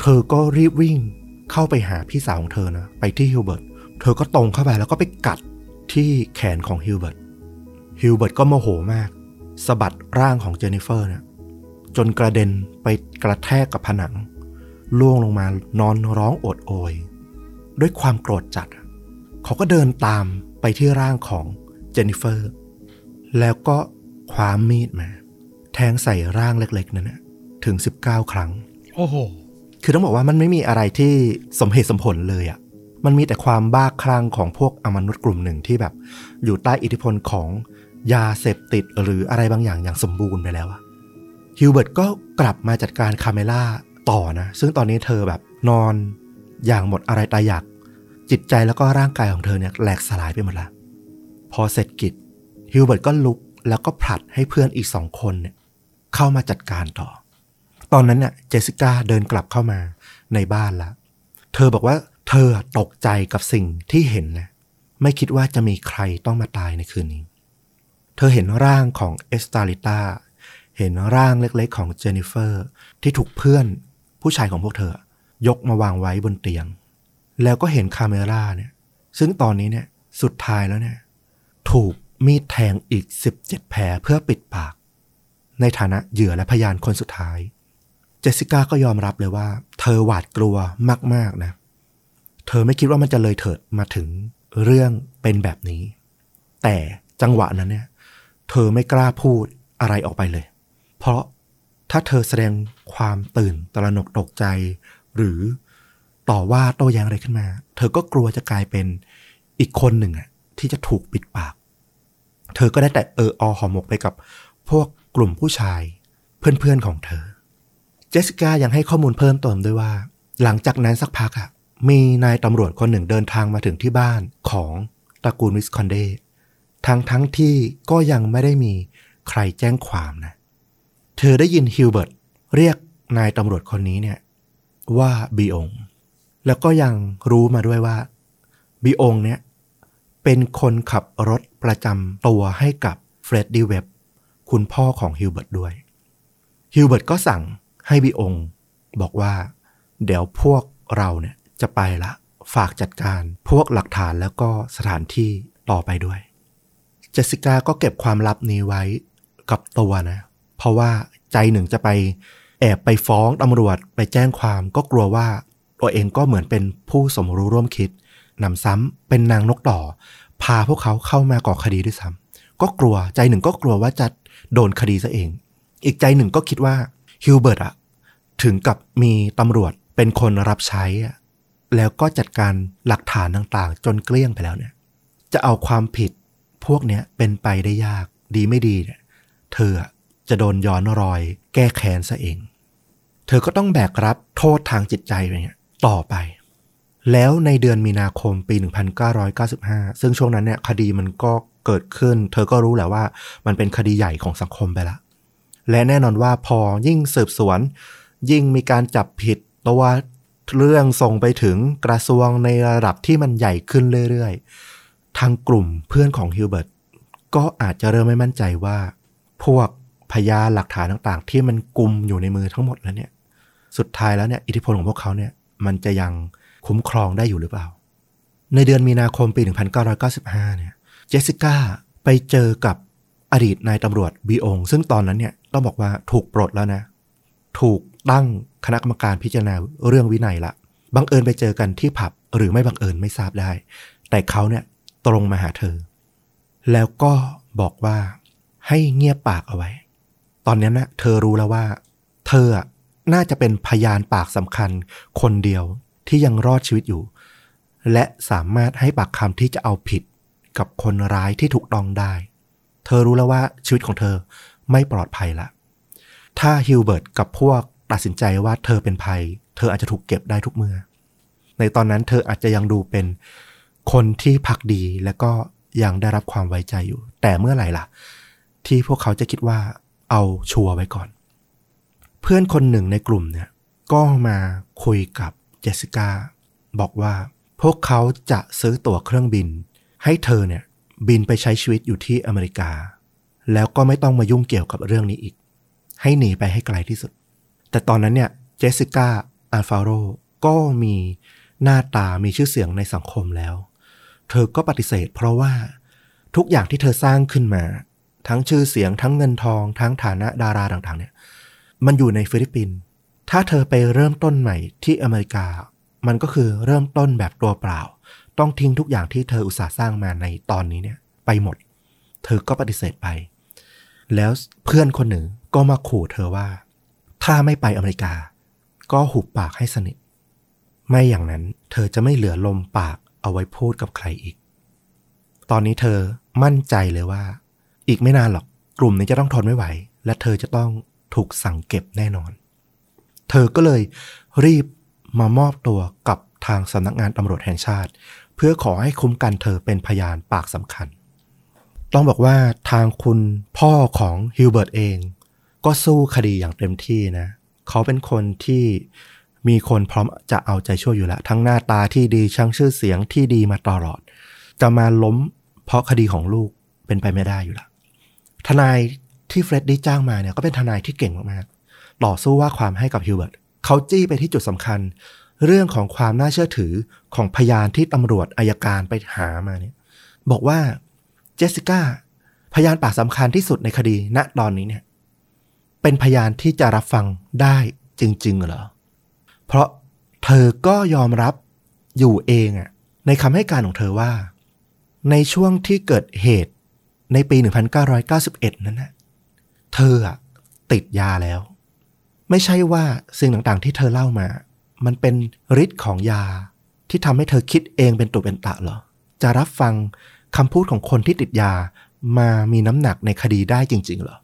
เธอก็รีบวิ่งเข้าไปหาพี่สาวของเธอนะ ไปที่ฮิวเบิร์ต เธอก็ตรงเข้าไปแล้วก็ไปกัดที่แขนของฮิวเบิร์ต ฮิวเบิร์ตก็โมโหมากสะบัดร่างของเจนนิเฟอร์เนี่ยจนกระเด็นไปกระแทกกับผนัง ร่วงลงมานอนร้องโอดโอย ด้วยความโกรธจัด เขาก็เดินตามไปที่ร่างของเจนนิเฟอร์ แล้วก็คว้ามีดมา แทงใส่ร่างเล็กๆ นั้นนะถึง 19 ครั้ง โอ้โห คือต้องบอกว่ามันไม่มีอะไรที่สมเหตุสมผลเลยอะ่ะมันมีแต่ความบ้าคลั่งของพวกอมนุษย์กลุ่มหนึ่งที่แบบ อยู่ใต้อิทธิพลของยาเสพติดหรืออะไรบางอย่างอย่างสมบูรณ์ไปแล้วอะฮิวเบิร์ตก็กลับมาจัดการคาเมล่าต่อนะ ซึ่งตอนนี้เธอแบบนอนอย่างหมดอะไรตายอยาก จิตใจแล้วก็ร่างกายของเธอเนี่ยแหลกสลายไปหมดละพอเสร็จกิจฮิวเบิร์ตก็ลุกแล้วก็ผลัดให้เพื่อนอีกสองคนเนี่ยเข้ามาจัดการต่อ ตอนนั้นเนี่ยเจสิก้าเดินกลับเข้ามาในบ้านแล้วเธอบอกว่าเธอตกใจกับสิ่งที่เห็นนะไม่คิดว่าจะมีใครต้องมาตายในคืนนี้ เธอเห็นร่างของเอสตาลิตาเห็นร่างเล็กๆของเจนนิเฟอร์ที่ถูกเพื่อนผู้ชายของพวกเธอ ยกมาวางไว้บนเตียง แล้วก็เห็นคาเมล่าเนี่ย ซึ่งตอนนี้เนี่ยสุดท้ายแล้วเนี่ย ถูกมีดแทงอีก 17 แผลเพื่อปิดปาก ในฐานะเหยื่อและพยานคนสุดท้ายเจสสิก้าก็ยอมรับเลยว่า เธอหวาดกลัวมาก ๆนะ เธอไม่คิดว่ามันจะเลยเถิดมาถึงเรื่องเป็นแบบนี้ แต่จังหวะนั้นเนี่ย เธอไม่กล้าพูดอะไรออกไปเลย เพราะถ้าเธอแสดงความตื่นตระหนกตกใจ หรือต่อว่าโต้แย้งอะไรขึ้นมา เธอก็กลัวจะกลายเป็นอีกคนหนึ่งอะที่จะถูกปิดปาก เธอก็ได้แต่เอออหอมกไปกับพวกกลุ่มผู้ชาย เพื่อนๆของเธอ จสสิก้ายังให้ข้อมูลเพิ่มเติมด้วยว่า หลังจากนั้นสักพักอะมีนายตำรวจคนหนึ่งเดินทางมาถึงที่บ้านของตระกูลวิสคอนเดทั้งทั้งที่ก็ยังไม่ได้มีใครแจ้งความนะ เธอได้ยินฮิวเบิร์ตเรียกนายตำรวจคนนี้เนี่ย ว่าบีอง แล้วก็ยังรู้มาด้วยว่าบีองเนี่ยเป็นคนขับรถประจำตัวให้กับเฟรดดี้เว็บคุณพ่อของฮิวเบิร์ตด้วยฮิวเบิร์ตก็สั่ง ให้บีองบอกว่า เดี๋ยวพวกเราเนี่ยจะไปละ ฝากจัดการพวกหลักฐานแล้วก็สถานที่ต่อไปด้วย เจสสิก้าก็เก็บความลับนี้ไว้กับตัวนะ เพราะว่าใจหนึ่งจะไปแอบไปฟ้องตำรวจไปแจ้งความก็กลัวว่าตัวเองก็เหมือนเป็นผู้สมรู้ร่วมคิดนำซ้ำเป็นนางนกต่อ พาพวกเขาเข้ามาก่อคดีด้วยซ้ำก็กลัวใจหนึ่งก็กลัวว่าจะโดนคดีซะเอง อีกใจหนึ่งก็คิดว่า ฮิวเบิร์ตอะถึงกับมีตำรวจเป็นคนรับใช้อะแล้วก็จัดการหลักฐานต่างๆ จนเกลี้ยงไปแล้วเนี่ย จะเอาความผิดพวกเนี้ยเป็นไปได้ยากดีไม่ดีเนี่ยเธอจะโดนย้อนรอยแก้แค้นซะเอง เธอก็ต้องแบกรับโทษทางจิตใจไปเนี่ยต่อไป แล้วในเดือนมีนาคมปี 1995 ซึ่งช่วงนั้นเนี่ยคดีมันก็เกิดขึ้น เธอก็รู้แหละว่ามันเป็นคดีใหญ่ของสังคมไปละ และแน่นอนว่าพอยิ่งสืบสวน ยิ่งมีการจับผิดตัวเรื่องส่งไปถึงกระทรวงในระดับที่มันใหญ่ขึ้นเรื่อยๆ ทางกลุ่มเพื่อนของฮิวเบิร์ตก็อาจจะเริ่มไม่มั่นใจว่า พวกพยานหลักฐานต่างๆ ที่มันกลุ่มอยู่ในมือทั้งหมดแล้วเนี่ย สุดท้ายแล้วเนี่ยอิทธิพลของพวกเขาเนี่ยมันจะยังคุ้มครองได้อยู่หรือเปล่า ในเดือนมีนาคมปี 1995 เนี่ย เจสสิก้าไปเจอกับอดีตนายตำรวจบีองซึ่งตอนนั้นเนี่ย ต้องบอกว่าถูกปลดแล้วนะ ถูกตั้งคณะกรรมการพิจารณาเรื่องวินัยละบังเอิญไปเจอกันที่ผับหรือไม่บังเอิญไม่ทราบได้ แต่เขาเนี่ยตรงมาหาเธอ แล้วก็บอกว่าให้เงียบปากเอาไว้ ตอนนี้นะเธอรู้แล้วว่า เธออะน่าจะเป็นพยานปากสำคัญคนเดียวที่ยังรอดชีวิตอยู่ และสามารถให้ปากคำที่จะเอาผิดกับคนร้ายที่ถูกต้องได้ เธอรู้แล้วว่าชีวิตของเธอ ไม่ปลอดภัยละ ถ้าฮิลเบิร์ตกับพวกตัดสินใจว่าเธอเป็นภัย เธออาจจะถูกเก็บได้ทุกเมื่อ ในตอนนั้นเธออาจจะยังดูเป็นคนที่พักดีและก็ยังได้รับความไว้ใจอยู่ แต่เมื่อไหร่ล่ะ ที่พวกเขาจะคิดว่าเอาชัวร์ไว้ก่อน เพื่อนคนหนึ่งในกลุ่มเนี่ยก็มาคุยกับเจสสิก้าบอกว่าพวกเขาจะซื้อตั๋วเครื่องบิน ให้เธอเนี่ยบินไปใช้ชีวิตอยู่ที่อเมริกา แล้วก็ไม่ต้องมายุ่งเกี่ยวกับเรื่องนี้อีก ให้หนีไปให้ไกลที่สุด แต่ตอนนั้นเนี่ยเจสสิก้าอัลฟาโรก็มีหน้าตามีชื่อเสียงในสังคมแล้ว เธอก็ปฏิเสธ เพราะว่าทุกอย่างที่เธอสร้างขึ้นมา ทั้งชื่อเสียงทั้งเงินทอง ทั้งฐานะดาราต่างๆ เนี่ย มันอยู่ในฟิลิปปินส์ถ้าเธอไปเริ่มต้นใหม่ที่อเมริกา มันก็คือเริ่มต้นแบบตัวเปล่า ต้องทิ้งทุกอย่างที่เธออุตสาห์สร้างมาในตอนนี้เนี่ย ไปหมด เธอก็ปฏิเสธไป แล้วเพื่อนคนหนึ่งก็มาขู่เธอว่า ถ้าไม่ไปอเมริกา ก็หุบปากให้สนิท ไม่อย่างนั้นเธอจะไม่เหลือลมปากเอาไว้พูดกับใครอีก ตอนนี้เธอมั่นใจเลยว่า อีกไม่นานหรอกกลุ่มนี้จะต้องทนไม่ไหว และเธอจะต้องถูกสั่งเก็บแน่นอน เธอก็เลยรีบมามอบตัวกับทางสำนักงานตำรวจแห่งชาติ เพื่อขอให้คุ้มกันเธอเป็นพยานปากสำคัญ ต้องบอกว่าทางคุณพ่อของฮิลเบิร์ตเอง ก็สู้คดีอย่างเต็มที่นะ เขาเป็นคนที่มีคนพร้อมจะเอาใจช่วยอยู่แล้ว ทั้งหน้าตาที่ดีทั้งชื่อเสียงที่ดีมาตลอด จะมาล้มเพราะคดีของลูกเป็นไปไม่ได้อยู่แล้วทนายที่เฟร็ดดี้จ้างมาเนี่ยก็เป็นทนายที่เก่งมากๆต่อสู้ว่าความให้กับฮิวเบิร์ตเขาจี้ไปที่จุดสำคัญ เรื่องของความน่าเชื่อถือของพยานที่ตำรวจอัยการไปหามาเนี่ยบอกว่า เจสสิก้าพยานปากสำคัญที่สุดในคดีณตอนนี้เนี่ย เป็นพยานที่จะรับฟังได้จริง ๆ เหรอ เพราะเธอก็ยอมรับอยู่เองอะในคำให้การของเธอว่า ในช่วงที่เกิดเหตุในปี 1991 นั้นนะเธออะติดยาแล้ว ไม่ใช่ว่าสิ่งต่างๆ ที่เธอเล่ามา มันเป็นฤทธิ์ของยาที่ทำให้เธอคิดเองเป็นตุเป็นตะเหรอ จะรับฟัง คำพูดของคนที่ติดยามามีน้ำหนักในคดีได้จริง ๆ เหรอ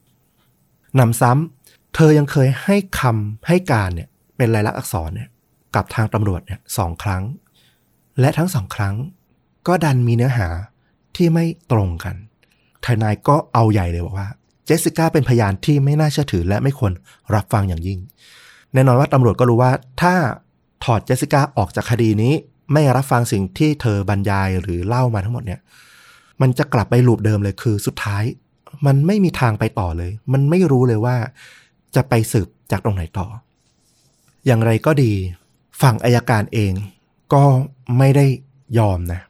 นำซ้ำเธอยังเคยให้คำให้การเนี่ยเป็นลายลักษณ์อักษรเนี่ยกับทางตำรวจเนี่ยสองครั้ง และทั้งสองครั้ง ก็ดันมีเนื้อหาที่ไม่ตรงกัน ทนายก็เอาใหญ่เลยบอกว่า เจสสิก้าเป็นพยานที่ไม่น่าเชื่อถือและไม่ควรรับฟังอย่างยิ่ง แน่นอนว่าตำรวจก็รู้ว่าถ้าถอดเจสสิก้าออกจากคดีนี้ ไม่รับฟังสิ่งที่เธอบรรยายหรือเล่ามาทั้งหมดเนี่ย มันจะกลับไปลูปเดิมเลยคือสุดท้าย มันไม่มีทางไปต่อเลย มันไม่รู้เลยว่า จะไปสืบจากตรงไหนต่อ อย่างไรก็ดี ฝั่งอายการเอง ก็ไม่ได้ยอมนะ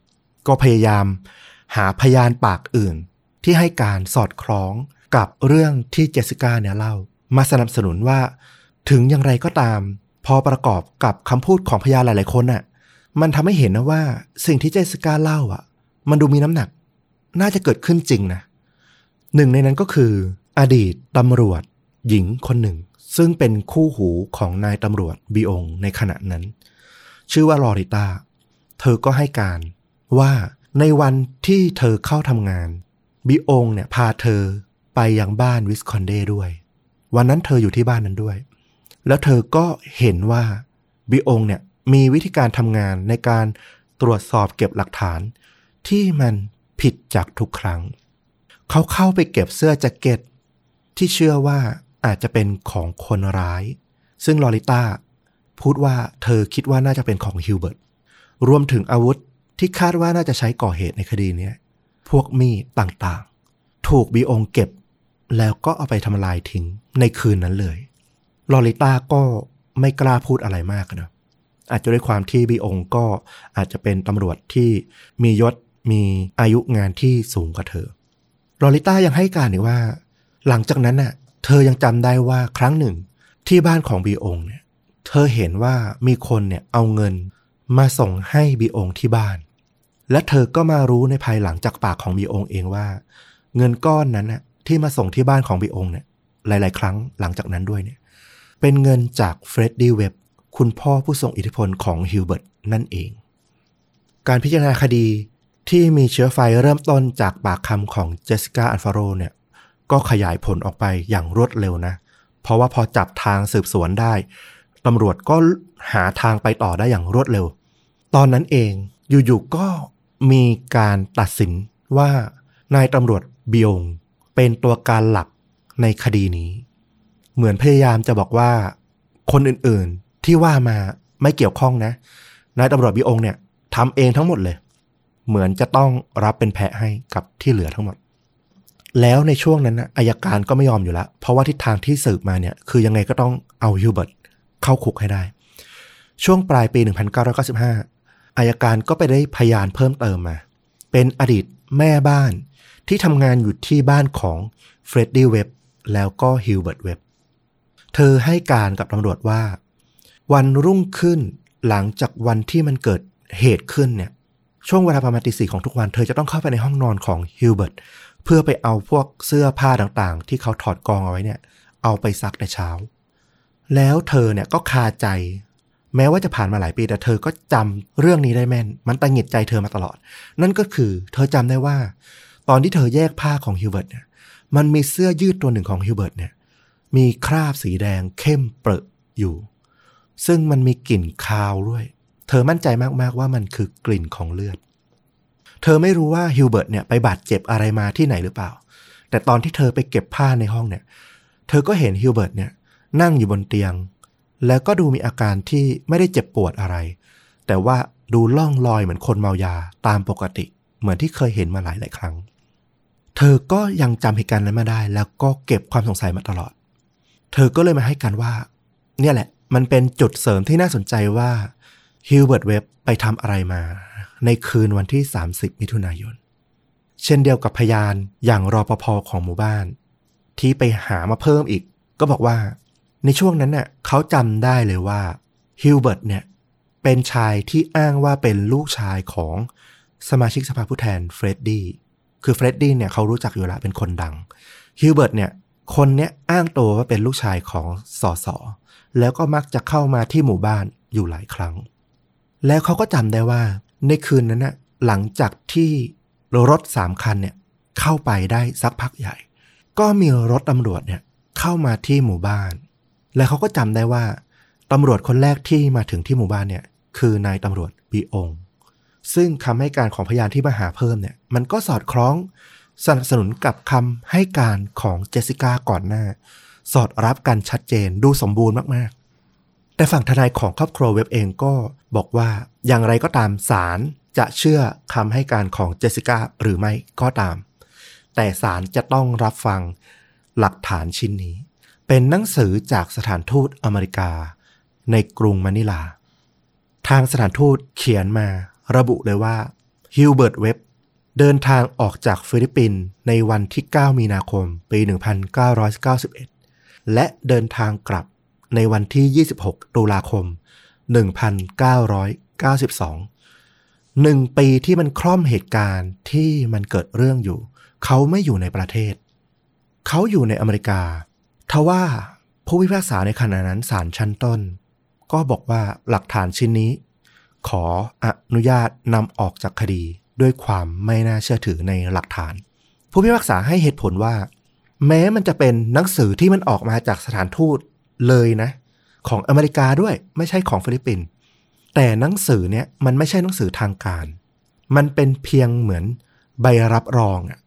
ก็พยายามหาพยานปากอื่น ที่ให้การสอดคล้องกับเรื่องที่เจสสิก้าเนี่ยเล่า มาสนับสนุนว่า ถึงอย่างไรก็ตาม พอประกอบกับคำพูดของพยานหลาย ๆ คนน่ะ มันทำให้เห็นนะว่าสิ่งที่เจสสิก้าเล่าอะ มันดูมีน้ำหนัก น่าจะเกิดขึ้นจริงนะหนึ่งในนั้นก็คือ อดีตตำรวจ หญิงคนหนึ่ง ซึ่งเป็นคู่หูของนายตำรวจบีองในขณะนั้น ชื่อว่าลอริต้าเธอก็ให้การว่าในวันที่เธอเข้าทำงานบีองเนี่ยพาเธอไปยังบ้านวิสคอนเดด้วย วันนั้นเธออยู่ที่บ้านนั้นด้วย แล้วเธอก็เห็นว่าบีองเนี่ยมีวิธีการทำงานในการตรวจสอบเก็บหลักฐานที่มัน ผิดจากทุกครั้ง เขาเข้าไปเก็บเสื้อแจ็คเก็ต ที่เชื่อว่าอาจจะเป็นของคนร้าย ซึ่งลอริต้าพูดว่าเธอคิดว่าน่าจะเป็นของฮิลเบิร์ตรวมถึงอาวุธที่คาดว่าน่าจะใช้ก่อเหตุในคดีนี้พวกมีดต่างๆ ถูกบีองเก็บ แล้วก็เอาไปทำลายทิ้งในคืนนั้นเลยลอริต้าก็ไม่กล้าพูดอะไรมากนะอาจจะด้วยความที่บีองก็อาจจะเป็นตำรวจที่มียศ มีอายุงานที่สูงกว่าเธอลอริต้ายังให้การอีกว่า หลังจากนั้นน่ะ เธอยังจำได้ว่าครั้งหนึ่ง ที่บ้านของบีองเนี่ย เธอเห็นว่ามีคนเนี่ยเอาเงินมาส่งให้บีองที่บ้าน และเธอก็มารู้ในภายหลังจากปากของบีองเองว่า เงินก้อนนั้นน่ะที่มาส่งที่บ้านของบีองเนี่ย หลาย ๆ ครั้งหลังจากนั้นด้วยเนี่ย เป็นเงินจากเฟรดดี้เว็บคุณพ่อผู้ทรงอิทธิพลของฮิวเบิร์ตนั่นเอง การพิจารณาคดี ที่มีเชื้อไฟเริ่มต้นจากปากคำของเจสสิก้าอัลฟาโรเนี่ยก็ขยายผลออกไปอย่างรวดเร็วนะ เพราะว่าพอจับทางสืบสวนได้ตำรวจก็หาทางไปต่อได้อย่างรวดเร็ว ตอนนั้นเองอยู่ๆก็มีการตัดสินว่านายตำรวจเบียงเป็นตัวการหลักในคดีนี้ เหมือนพยายามจะบอกว่าคนอื่นๆที่ว่ามาไม่เกี่ยวข้องนะ นายตำรวจบีองเนี่ยทำเองทั้งหมดเลย เหมือนจะต้องรับเป็นแพะให้กับที่เหลือทั้งหมด แล้วในช่วงนั้นนะอายการก็ไม่ยอมอยู่แล้ว เพราะว่าทิศทางที่สืบมาเนี่ยคือยังไงก็ต้องเอาฮิวเบิร์ตเข้าคุกให้ได้ ช่วงปลายปี 1995อัยการก็ไปได้พยานเพิ่มเติมมา เป็นอดีตแม่บ้านที่ทำงานอยู่ที่บ้านของเฟรดดี้เว็บแล้วก็ฮิวเบิร์ตเว็บเธอให้การกับตำรวจว่า วันรุ่งขึ้นหลังจากวันที่มันเกิดเหตุขึ้นเนี่ย ช่วงเวลาประมาณตีสี่ของทุกวัน เธอจะต้องเข้าไปในห้องนอนของฮิวเบิร์ตเพื่อไปเอาพวกเสื้อผ้าต่างๆ ที่เขาถอดกองเอาไว้เนี่ย เอาไปซักในเช้า แล้วเธอเนี่ยก็คาใจ แม้ว่าจะผ่านมาหลายปีแต่เธอก็จำเรื่องนี้ได้แม่น มันสะกิดใจเธอมาตลอด นั่นก็คือเธอจำได้ว่า ตอนที่เธอแยกผ้าของฮิวเบิร์ตเนี่ยมันมีเสื้อยืดตัวหนึ่งของฮิวเบิร์ตเนี่ยมีคราบสีแดงเข้มเปรอะอยู่ ซึ่งมันมีกลิ่นคาวด้วย เธอมั่นใจมากๆว่ามันคือกลิ่นของเลือด เธอไม่รู้ว่าฮิวเบิร์ตเนี่ยไปบาดเจ็บอะไรมาที่ไหนหรือเปล่า แต่ตอนที่เธอไปเก็บผ้าในห้องเนี่ย เธอก็เห็นฮิวเบิร์ตเนี่ยนั่งอยู่บนเตียง แล้วก็ดูมีอาการที่ไม่ได้เจ็บปวดอะไร แต่ว่าดูล่องลอยเหมือนคนเมายาตามปกติ เหมือนที่เคยเห็นมาหลายหลายครั้ง เธอก็ยังจำเหตุการณ์นั้นมาได้ แล้วก็เก็บความสงสัยมาตลอด เธอก็เลยมาให้การว่า เนี่ยแหละ มันเป็นจุดเสริมที่น่าสนใจว่า ฮิวเบิร์ตเว็บไปทำอะไรมา ในคืนวันที่ 30 มิถุนายน เช่นเดียวกับพยานอย่างรอปภของหมู่บ้าน ที่ไปหามาเพิ่มอีก ก็บอกว่า ในช่วงนั้นน่ะเขาจำได้เลยว่าฮิวเบิร์ตเนี่ยเป็นชายที่อ้างว่าเป็นลูกชายของสมาชิกสภาผู้แทนเฟรดดี้คือเฟรดดี้เนี่ยเขารู้จักอยู่แล้วเป็นคนดังฮิวเบิร์ตเนี่ยคนเนี้ยอ้างตัวว่าเป็นลูกชายของสอสอแล้วก็มักจะเข้ามาที่หมู่บ้านอยู่หลายครั้ง แล้วเขาก็จำได้ว่าในคืนนั้นนะหลังจากที่รถสามคันเนี่ยเข้าไปได้สักพักใหญ่ ก็มีรถตำรวจเนี่ยเข้ามาที่หมู่บ้าน และเขาก็จำได้ว่าตำรวจคนแรกที่มาถึงที่หมู่บ้านเนี่ย คือนายตำรวจบีองซึ่งคำให้การของพยานที่มาหาเพิ่มเนี่ย มันก็สอดคล้องสนับสนุนกับคำให้การของเจสสิก้าก่อนหน้า สอดรับกันชัดเจนดูสมบูรณ์มาก แต่ฝั่งทนายของครอบครัวเว็บเองก็บอกว่าอย่างไรก็ตามศาลจะเชื่อคำให้การของเจสสิก้าหรือไม่ก็ตาม แต่ศาลจะต้องรับฟังหลักฐานชิ้นนี้ เป็นหนังสือจากสถานทูตอเมริกา ในกรุงมะนิลา ทางสถานทูตเขียนมาระบุเลยว่าฮิวเบิร์ตเว็บเดินทางออกจากฟิลิปปินส์ในวันที่ 9 มีนาคม ปี 1991 และเดินทางกลับ ในวันที่ 26 ตุลาคม 1992 หนึ่งปีที่มันคล่อมเหตุการณ์ที่มันเกิดเรื่องอยู่ เขาไม่อยู่ในประเทศ เขาอยู่ในอเมริกา ทว่าผู้พิพากษาในขณะนั้นศาลชั้นต้น ก็บอกว่าหลักฐานชิ้นนี้ ขออนุญาตนำออกจากคดีด้วยความไม่น่าเชื่อถือในหลักฐาน ผู้พิพากษาให้เหตุผลว่า แม้มันจะเป็นหนังสือที่มันออกมาจากสถานทูต เลยนะ ของอเมริกาด้วยไม่ใช่ของฟิลิปปินส์แต่หนังสือเนี่ยมันไม่ใช่หนังสือทางการ มันเป็นเพียงเหมือนใบรับรองอะ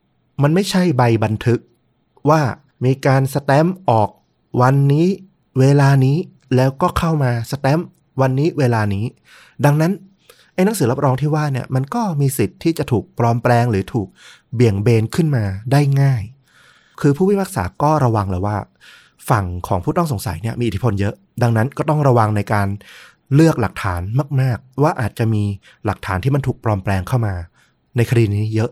มันไม่ใช่ใบบันทึก ว่ามีการสแตมป์ออกวันนี้เวลานี้แล้วก็เข้ามาสแตมป์วันนี้เวลานี้ ดังนั้นไอ้หนังสือรับรองที่ว่าเนี่ยมันก็มีสิทธิ์ที่จะถูกปลอมแปลงหรือถูกเบี่ยงเบนขึ้นมาได้ง่าย คือผู้พิพากษาก็ระวังเลยว่า ฝั่งของผู้ต้องสงสัยเนี่ยมีอิทธิพลเยอะ ดังนั้นก็ต้องระวังในการเลือกหลักฐานมาก ๆ ว่าอาจจะมีหลักฐานที่มันถูกปลอมแปลงเข้ามา ในคดีนี้เยอะ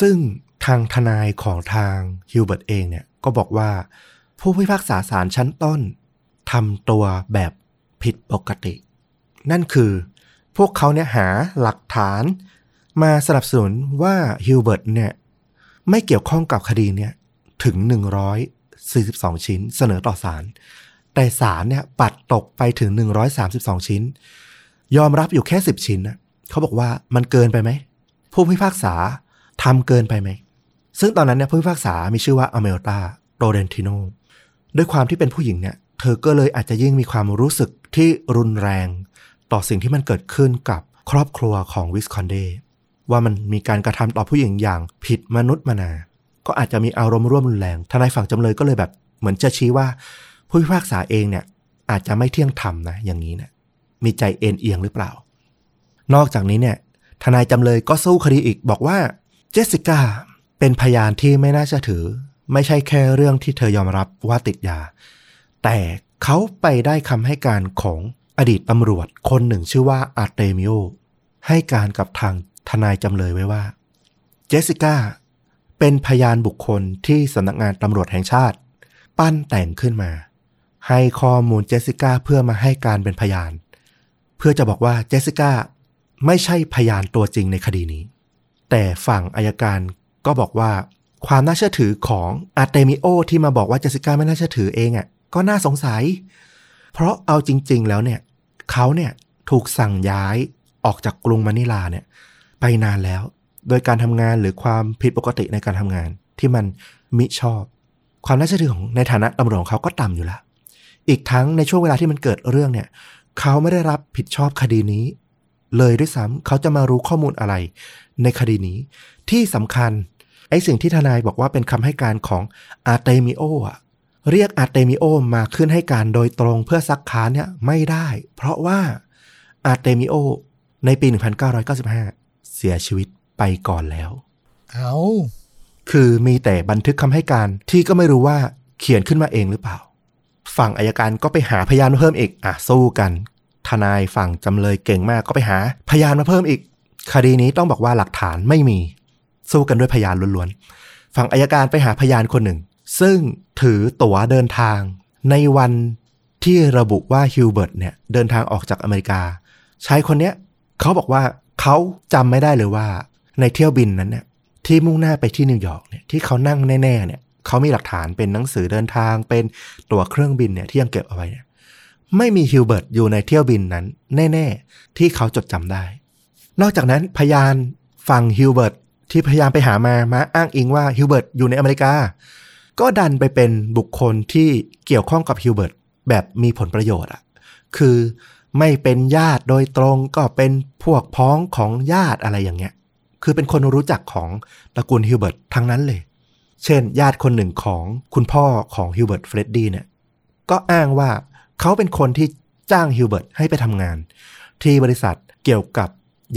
ซึ่งทางทนายของทางฮิวเบิร์ตเองเนี่ยก็บอกว่า ผู้พิพากษาศาลชั้นต้นทำตัวแบบผิดปกติ นั่นคือ พวกเขาเนี่ยหาหลักฐาน มาสนับสนุนว่าฮิวเบิร์ตเนี่ยไม่เกี่ยวข้องกับคดีเนี่ยถึง 42 ชิ้น เสนอต่อศาลแต่ศาลเนี่ยปัดตกไปถึง 132 ชิ้น ยอมรับอยู่แค่ 10 ชิ้นนะเขาบอกว่ามันเกินไปไหม ผู้พิพากษาทำเกินไปไหม ซึ่งตอนนั้นเนี่ยผู้พิพากษา มีชื่อว่าอเมลิตาโทเลนติโนด้วยความที่เป็นผู้หญิงเนี่ยเธอก็เลยอาจจะยิ่งมีความรู้สึกที่รุนแรง ต่อสิ่งที่มันเกิดขึ้นกับครอบครัวของวิสคอนเดว่ามันมีการกระทำต่อผู้หญิงอย่างผิดมนุษย์มนา ก็อาจจะมีอารมณ์ร่วมรุนแรงทนายฝั่งจำเลยก็เลยแบบ เหมือนจะชี้ว่า ผู้พิพากษาเองเนี่ยอาจจะไม่เที่ยงธรรมนะอย่างนี้เนี่ยมีใจเอ็นเอียงหรือเปล่า นอกจากนี้เนี่ย ทนายจำเลยก็สู้คดีอีกบอกว่าเจสสิก้าเป็นพยานที่ไม่น่าเชื่อถือ ไม่ใช่แค่เรื่องที่เธอยอมรับว่าติดยา แต่เขาไปได้คำให้การของอดีตตำรวจคนหนึ่งชื่อว่าอาร์เตมิโอให้การกับทางทนายจำเลยไว้ว่า เจสสิก้า เป็นพยานบุคคลที่สำนักงานตำรวจแห่งชาติ ปั้นแต่งขึ้นมา ให้ข้อมูลเจสสิก้าเพื่อมาให้การเป็นพยาน เพื่อจะบอกว่าเจสสิก้าไม่ใช่พยานตัวจริงในคดีนี้ แต่ฝั่งอัยการก็บอกว่า ความน่าเชื่อถือของอาร์เตมิโอที่มาบอกว่าเจสสิก้าไม่น่าเชื่อถือเองอะ่ะก็น่าสงสัย เพราะเอาจริง ๆ แล้วเนี่ยเขาเนี่ยถูกสั่งย้ายออกจากกรุงมะนิลาเนี่ย ไปนานแล้ว โดยการทำงานหรือความผิดปกติในการทำงานที่มันมิชอบ ความน่าเชื่อถือของในฐานะตำรวจของเขาก็ต่ำอยู่แล้ว อีกทั้งในช่วงเวลาที่มันเกิดเรื่องเนี่ย เขาไม่ได้รับผิดชอบคดีนี้ เลยด้วยซ้ำเขาจะมารู้ข้อมูลอะไร ในคดีนี้ ที่สำคัญไอ้สิ่งที่ทนายบอกว่าเป็นคำให้การของอาเตมิโออะเรียกอาเตมิโอมาขึ้นให้การโดยตรงเพื่อซักค้านเนี่ยไม่ได้ เพราะว่าอาเตมิโอในปี 1995 เสียชีวิต ไปก่อนแล้ว เอาคือมีแต่บันทึกคำให้การที่ก็ไม่รู้ว่าเขียนขึ้นมาเองหรือเปล่า ฝั่งอายการก็ไปหาพยานมาเพิ่มอีก อะสู้กัน ทนายฝั่งจำเลยเก่งมากก็ไปหาพยานมาเพิ่มอีก คดีนี้ต้องบอกว่าหลักฐานไม่มี สู้กันด้วยพยานล้วนๆ ฝั่งอายการไปหาพยานคนหนึ่ง ซึ่งถือตั๋วเดินทาง ในวันที่ระบุว่าฮิวเบิร์ตเนี่ยเดินทางออกจากอเมริกาชายคนเนี้ยเขาบอกว่าเขาจำไม่ได้เลยว่า ในเที่ยวบินนั้นเนี่ยที่มุ่งหน้าไปที่นิวยอร์กเนี่ยที่เขานั่งแน่ๆเนี่ยเขามีหลักฐานเป็นหนังสือเดินทางเป็นตั๋วเครื่องบินเนี่ยที่ยังเก็บเอาไว้เนี่ยไม่มีฮิวเบิร์ตอยู่ในเที่ยวบินนั้น แน่ ๆ ที่เขาจดจำได้ นอกจากนั้นพยานฝั่งฮิวเบิร์ตที่พยายามไปหามามาอ้างอิงว่าฮิวเบิร์ตอยู่ในอเมริกา ก็ดันไปเป็นบุคคลที่เกี่ยวข้องกับฮิวเบิร์ตแบบมีผลประโยชน์อะคือไม่เป็นญาติโดยตรงก็เป็นพวกพ้องของญาติอะไรอย่างเงี้ย คือเป็นคนรู้จักของตระกูลฮิวเบิร์ตทั้งนั้นเลย เช่น ญาติคนหนึ่งของคุณพ่อของฮิวเบิร์ตเฟรดดี้เนี่ย ก็อ้างว่าเขาเป็นคนที่จ้างฮิวเบิร์ตให้ไปทำงาน ที่บริษัทเกี่ยวกับ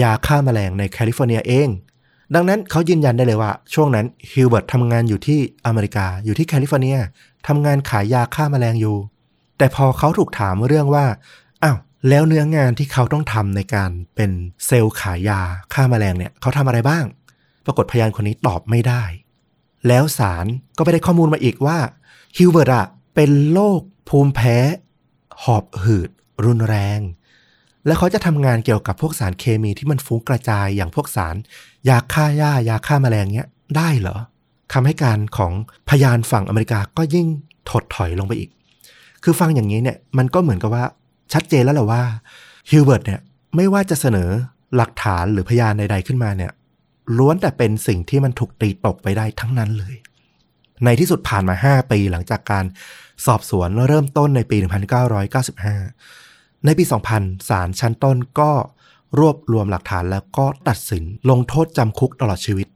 ยาฆ่าแมลงในแคลิฟอร์เนียเอง ดังนั้นเขายืนยันได้เลยว่า ช่วงนั้นฮิวเบิร์ตทำงานอยู่ที่อเมริกาอยู่ที่แคลิฟอร์เนียทำงานขายยาฆ่าแมลงอยู่ แต่พอเขาถูกถามเรื่องว่าอ้าว แล้วเนื้องานที่เขาต้องทำในการเป็นเซลส์ขายยาฆ่ามาแมลงเนี่ยเขาทำอะไรบ้าง ปรากฏพยานคนนี้ตอบไม่ได้ แล้วศาลก็ไปได้ข้อมูลมาอีกว่าฮิวเบิร์ตอะเป็นโรคภูมิแพ้ หอบหืด รุนแรง แล้วเขาจะทำงานเกี่ยวกับพวกสารเคมีที่มันฟุ้งกระจายอย่างพวกสาร ยาฆ่าหญ้ายาฆ่ามาแมลงเนี้ยได้เหรอคำให้การของพยานฝั่งอเมริกาก็ยิ่งถดถอยลงไปอีก คือฟังอย่างนี้เนี่ยมันก็เหมือนกับว่า ชัดเจนแล้วแหละว่าฮิวเบิร์ตเนี่ยไม่ว่าจะเสนอหลักฐานหรือพยานใด ๆ ขึ้นมาเนี่ย ล้วนแต่เป็นสิ่งที่มันถูกตีตกไปได้ทั้งนั้นเลย ในที่สุดผ่านมา 5 ปีหลังจากการสอบสวนเริ่มต้นในปี 1995 ในปี 2000 ศาลชั้นต้นก็รวบรวมหลักฐานแล้วก็ตัดสินลงโทษจำคุกตลอดชีวิต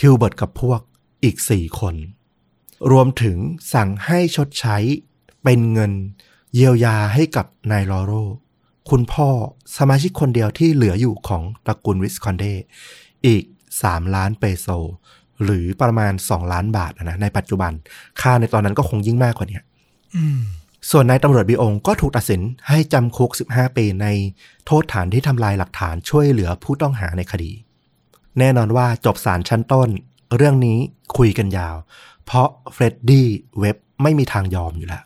ฮิวเบิร์ตกับพวกอีก 4 คน รวมถึงสั่งให้ชดใช้เป็นเงิน เยียวยาให้กับนายลอโร คุณพ่อสมาชิกคนเดียวที่เหลืออยู่ของตระกูลวิสคอนเดอีก 3 ล้านเปโซ หรือประมาณ 2 ล้านบาทนะในปัจจุบัน ค่าในตอนนั้นก็คงยิ่งมากกว่านี้ส่วนนายตำรวจบีองก็ถูกตัดสินให้จำคุก 15 ปีในโทษฐานที่ทำลายหลักฐานช่วยเหลือผู้ต้องหาในคดี แน่นอนว่าจบศาลชั้นต้น เรื่องนี้คุยกันยาว เพราะเฟรดดี้เว็บไม่มีทางยอมอยู่แล้ว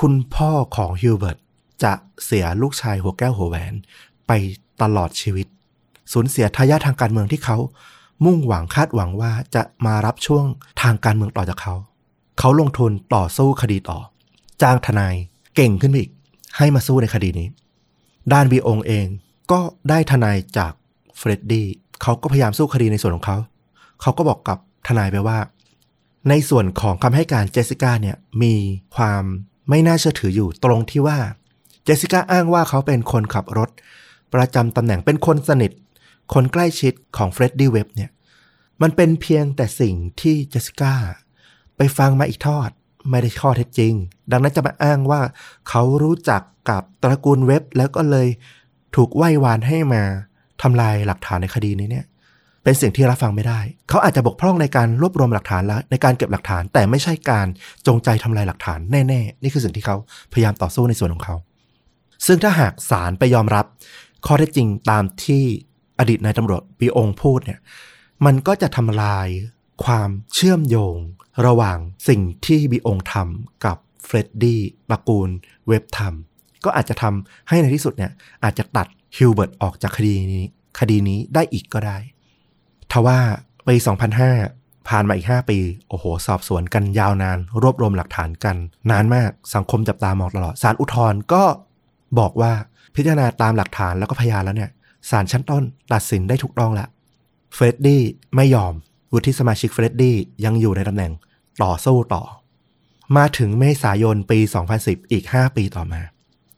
คุณพ่อของฮิวเบิร์ตจะเสียลูกชายหัวแก้วหัวแหวนไปตลอดชีวิต สูญเสียทายาททางการเมืองที่เขา มุ่งหวังคาดหวังว่าจะมารับช่วงทางการเมืองต่อจากเขา เขาลงทุนต่อสู้คดีต่อ จ้างทนายเก่งขึ้นไปอีก ให้มาสู้ในคดีนี้ ด้านบีองเองก็ได้ทนายจากเฟรดดี้เขาก็พยายามสู้คดีในส่วนของเขา เขาก็บอกกับทนายไปว่า ในส่วนของคำให้การเจสสิก้าเนี่ยมีความ ไม่น่าเชื่อถืออยู่ตรงที่ว่า เจสสิก้าอ้างว่าเขาเป็นคนขับรถ ประจำตำแหน่งเป็นคนสนิท คนใกล้ชิดของเฟรดดี้เว็บเนี่ย มันเป็นเพียงแต่สิ่งที่เจสสิก้าไปฟังมาอีกทอด ไม่ได้ข้อเท็จจริง ดังนั้นจะมาอ้างว่าเขารู้จักกับตระกูลเว็บแล้วก็เลยถูกไหว้วานให้มาทำลายหลักฐานในคดีนี้เนี่ย เป็นสิ่งที่รับฟังไม่ได้ เขาอาจจะบกพร่องในการรวบรวมหลักฐานและในการเก็บหลักฐาน แต่ไม่ใช่การจงใจทำลายหลักฐานแน่ๆ นี่คือสิ่งที่เขาพยายามต่อสู้ในส่วนของเขา ซึ่งถ้าหากศาลไปยอมรับ ข้อเท็จจริงตามที่อดีตนายตำรวจปีองพูดเนี่ยมันก็จะทำลายความเชื่อมโยง ระหว่างสิ่งที่บีองทำกับเฟรดดี้ตระกูลเว็บทำก็อาจจะทำให้ในที่สุดเนี่ยอาจจะตัดฮิลเบิร์ตออกจากคดีนี้ คดีนี้ได้อีกก็ได้ ทว่าปี 2005 ผ่านมาอีก 5 ปี โอ้โห สอบสวนกันยาวนาน รวบรวมหลักฐานกัน นานมากสังคมจับตามองตลอดศาลอุทธรณ์ก็บอกว่าพิจารณาตามหลักฐานแล้วก็พยานแล้วเนี่ยศาลชั้นต้นตัดสินได้ถูกต้องแล้วเฟรดดี้ไม่ยอม วุฒิสมาชิกเฟรดดี้ยังอยู่ในตำแหน่งต่อสู้ต่อ มาถึงเมษายนปี 2010 อีก 5 ปีต่อมา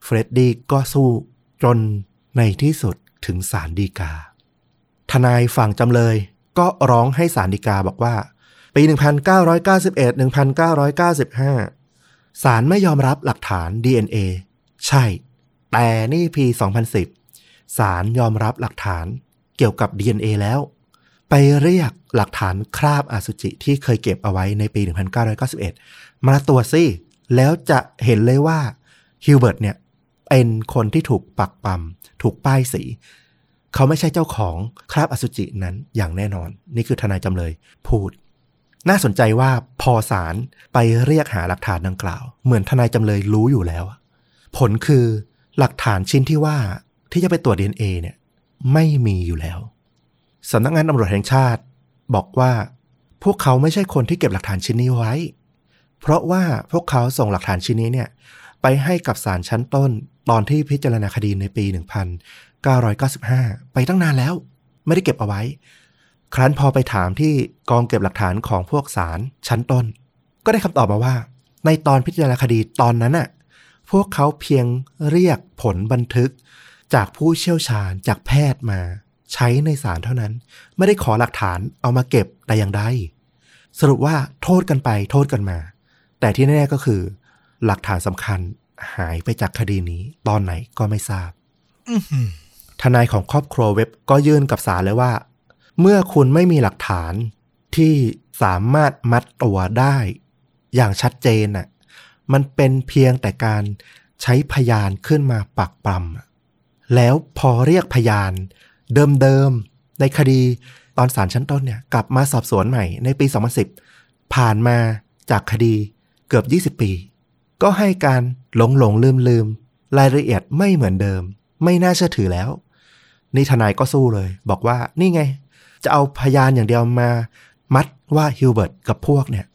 เฟรดดี้ก็สู้จนในที่สุดถึงศาลฎีกา ทนายฝั่งจำเลย ก็ร้องให้ศาลฎีกาบอกว่า ปี 1991 1995ศาลไม่ยอมรับหลักฐาน DNA ใช่ แต่นี่ปี 2010ศาลยอมรับหลักฐานเกี่ยวกับ DNA แล้ว ไปเรียกหลักฐานคราบอสุจิที่เคยเก็บเอาไว้ในปี 1991 มาตรวจสิแล้วจะเห็นเลยว่าฮิวเบิร์ตเนี่ยเป็นคนที่ถูกปักปั๊มถูกป้ายสี เขาไม่ใช่เจ้าของคราบอสุจินั้นอย่างแน่นอน นี่คือทนายจำเลย พูด น่าสนใจว่าพอศาลไปเรียกหาหลักฐานดังกล่าว เหมือนทนายจำเลยรู้อยู่แล้ว ผลคือหลักฐานชิ้นที่ว่าที่จะไปตรวจ DNA เนี่ย ไม่มีอยู่แล้วสำนักงานตำรวจแห่งชาติ บอกว่า พวกเขาไม่ใช่คนที่เก็บหลักฐานชิ้นนี้ไว้ เพราะว่าพวกเขาส่งหลักฐานชิ้นนี้เนี่ย ไปให้กับศาลชั้นต้น ตอนที่พิจารณาคดีในปี 995 ไปตั้งนานแล้ว ไม่ได้เก็บเอาไว้ ครั้นพอไปถามที่กองเก็บหลักฐานของพวกศาลชั้นต้น ก็ได้คำตอบมาว่า ในตอนพิจารณาคดีตอนนั้นน่ะพวกเขาเพียงเรียกผลบันทึก จากผู้เชี่ยวชาญจากแพทย์มา ใช้ในศาลเท่านั้น ไม่ได้ขอหลักฐานเอามาเก็บแต่อย่างใดสรุปว่าโทษกันไปโทษกันมา แต่ที่แน่ๆก็คือ หลักฐานสำคัญหายไปจากคดีนี้ ตอนไหนก็ไม่ทราบ ทนายของครอบครัวเว็บก็ยื่นกับศาลเลยว่า เมื่อคุณไม่มีหลักฐานที่สามารถมัดตัวได้ อย่างชัดเจนน่ะมันเป็นเพียงแต่การใช้พยานขึ้นมาปักปรำแล้วพอเรียกพยาน เดิมๆในคดีตอนศาลชั้นต้นเนี่ยกลับมาสอบสวนใหม่ในปี 2010 ผ่านมาจากคดีเกือบ 20 ปี ก็ให้การหลงหลงลืมลืมรายละเอียดไม่เหมือนเดิม ไม่น่าเชื่อถือแล้ว นี่ทนายก็สู้เลย บอกว่านี่ไง จะเอาพยานอย่างเดียวมา มัดว่าฮิวเบิร์ตกับพวกเนี่ย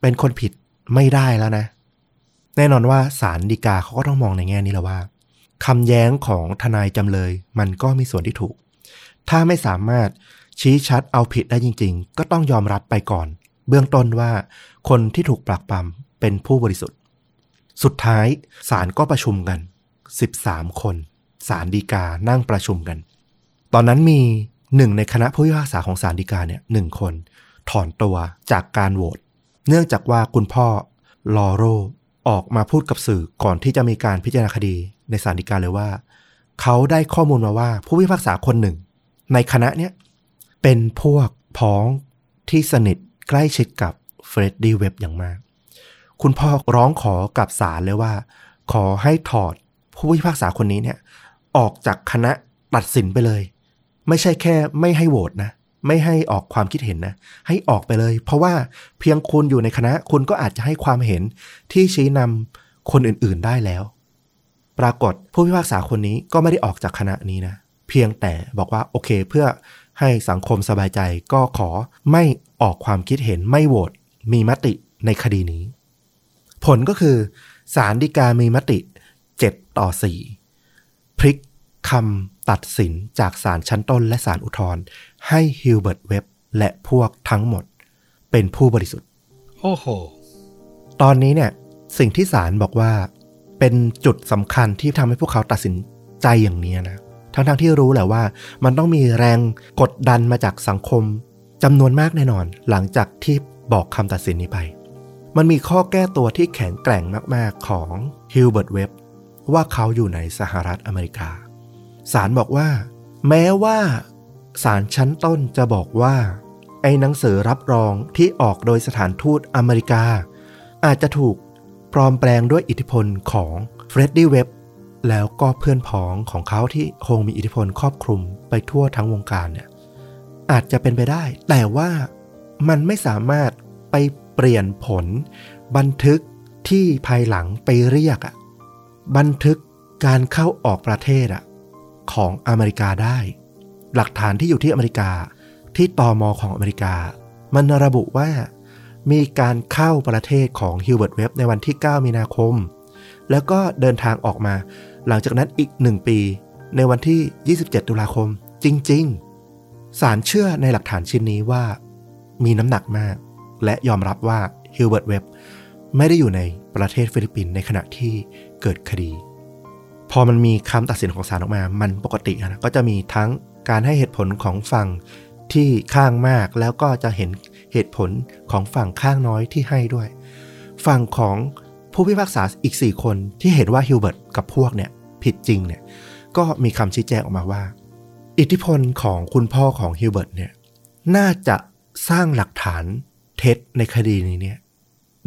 เป็นคนผิดไม่ได้แล้วนะ แน่นอนว่าศาลฎีกาเขาก็ต้องมองในแง่นี้แหละว่าคำแย้งของทนายจำเลย มันก็มีส่วนที่ถูก ถ้าไม่สามารถชี้ชัดเอาผิดได้จริง ๆ ก็ต้องยอมรับไปก่อน เบื้องต้นว่าคนที่ถูกปลักปำเป็นผู้บริสุทธิ์ สุดท้ายศาลก็ประชุมกัน 13 คนศาลฎีกานั่งประชุมกัน ตอนนั้นมีหนึ่งในคณะผู้พิพากษาของศาลฎีกาเนี่ยหนึ่งคน ถอนตัวจากการโหวตเนื่องจากว่าคุณพ่อลอโรออกมาพูดกับสื่อก่อนที่จะมีการพิจารณาคดีในศาลฎีกาเลยว่า เขาได้ข้อมูลมาว่าผู้พิพากษาคนหนึ่ง ในคณะเนี้ยเป็นพวกพ้องที่สนิทใกล้ชิดกับเฟรดดี้เว็บอย่างมาก คุณพ่อร้องขอกับศาลเลยว่า ขอให้ถอดผู้พิพากษาคนนี้เนี่ย ออกจากคณะตัดสินไปเลย ไม่ใช่แค่ไม่ให้โหวตนะ ไม่ให้ออกความคิดเห็นนะ ให้ออกไปเลย เพราะว่าเพียงคุณอยู่ในคณะคุณก็อาจจะให้ความเห็นที่ชี้นำคนอื่นๆได้แล้ว ปรากฏผู้พิพากษาคนนี้ก็ไม่ได้ออกจากคณะนี้นะ เพียงแต่บอกว่าโอเคเพื่อให้สังคมสบายใจก็ขอไม่ออกความคิดเห็นไม่โหวตมีมติในคดีนี้ ผลก็คือศาลฎีกามีมติ 7 ต่อ 4 พลิกคำ ตัดสินจากศาลชั้นต้นและศาลอุทธรณ์ให้ฮิลเบิร์ตเว็บและพวกทั้งหมด เป็นผู้บริสุทธิ์ โอ้โห ตอนนี้เนี่ย สิ่งที่ศาลบอกว่า เป็นจุดสำคัญที่ทำให้พวกเขาตัดสินใจอย่างนี้นะ ทั้งๆทที่รู้แหละว่า มันต้องมีแรงกดดันมาจากสังคมจำนวนมากแน่นอน หลังจากที่บอกคำตัดสินนี้ไป มันมีข้อแก้ตัวที่แข็งแกร่งมาก ๆของฮิลเบิร์ตเว็บว่าเขาอยู่ในสหรัฐอเมริกา ศาลบอกว่า แม้ว่าศาลชั้นต้นจะบอกว่า ไอ้หนังสือรับรองที่ออกโดยสถานทูตอเมริกา อาจจะถูกปลอมแปลงด้วยอิทธิพลของเฟรดดี้เว็บแล้วก็เพื่อนพ้องของเขาที่คงมีอิทธิพลครอบคลุมไปทั่วทั้งวงการเนี่ยอาจจะเป็นไปได้ แต่ว่ามันไม่สามารถไปเปลี่ยนผล บันทึกที่ภายหลังไปเรียกอะบันทึกการเข้าออกประเทศอะ ของอเมริกาได้ หลักฐานที่อยู่ที่อเมริกาที่ตอมอของอเมริกา มันระบุว่า มีการเข้าประเทศของฮิวเบิร์ตเว็บในวันที่ 9 มีนาคม แล้วก็เดินทางออกมา หลังจากนั้นอีก 1 ปี ในวันที่ 27 ตุลาคม จริง ๆ ศาลเชื่อในหลักฐานชิ้นนี้ว่า มีน้ำหนักมาก และยอมรับว่าฮิวเบิร์ตเว็บไม่ได้อยู่ในประเทศฟิลิปปินส์ในขณะที่เกิดคดี พอมันมีคำตัดสินของศาลออกมา มันปกตินะก็จะมีทั้งการให้เหตุผลของฝั่งที่ข้างมาก แล้วก็จะเห็นเหตุผลของฝั่งข้างน้อยที่ให้ด้วย ฝั่งของผู้พิพากษาอีก 4 คนที่เห็นว่าฮิวเบิร์ตกับพวกเนี่ยผิดจริงเนี่ยก็มีคำชี้แจงออกมาว่า อิทธิพลของคุณพ่อของฮิวเบิร์ตเนี่ยน่าจะสร้างหลักฐานเท็จในคดีนี้เนี่ย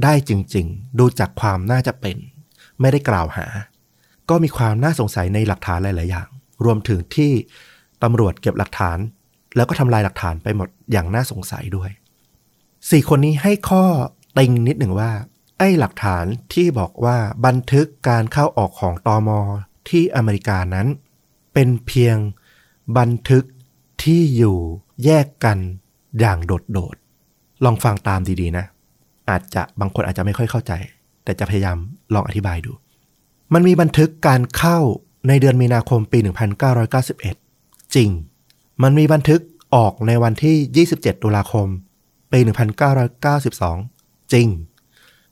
ได้จริง ๆ ดูจากความน่าจะเป็น ไม่ได้กล่าวหา ก็มีความน่าสงสัยในหลักฐานหลาย ๆ อย่าง รวมถึงที่ตำรวจเก็บหลักฐาน แล้วก็ทำลายหลักฐานไปหมดอย่างน่าสงสัยด้วยสี่คนนี้ให้ข้อติงนิดหนึ่งว่า ไอ้หลักฐานที่บอกว่าบันทึกการเข้าออกของตอมอที่อเมริกานั้น เป็นเพียงบันทึกที่อยู่แยกกันอย่างโดดๆ ลองฟังตามดีๆนะ อาจจะบางคนอาจจะไม่ค่อยเข้าใจ แต่จะพยายามลองอธิบายดู มันมีบันทึกการเข้าในเดือนมีนาคมปี 1991 จริง มันมีบันทึกออกในวันที่ 27 ตุลาคม ปี 1992 จริง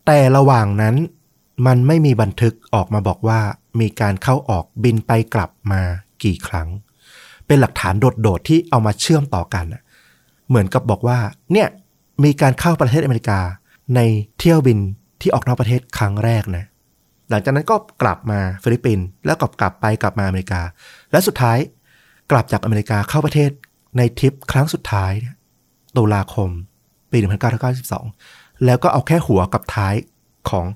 แต่ระหว่างนั้น มันไม่มีบันทึกออกมาบอกว่า มีการเข้าออกบินไปกลับมากี่ครั้ง เป็นหลักฐานโดดๆที่เอามาเชื่อมต่อกัน เหมือนกับบอกว่า เนี่ย มีการเข้าประเทศอเมริกาในเที่ยวบินที่ออกนอกประเทศครั้งแรกนะ หลังจากนั้นก็กลับมาฟิลิปปินส์แล้วก็กลับไปกลับมาอเมริกา และสุดท้ายกลับจากอเมริกาเข้าประเทศในทริปครั้งสุดท้ายตุลาคม ปี 1992 แล้วก็เอาแค่หัวกับท้ายของ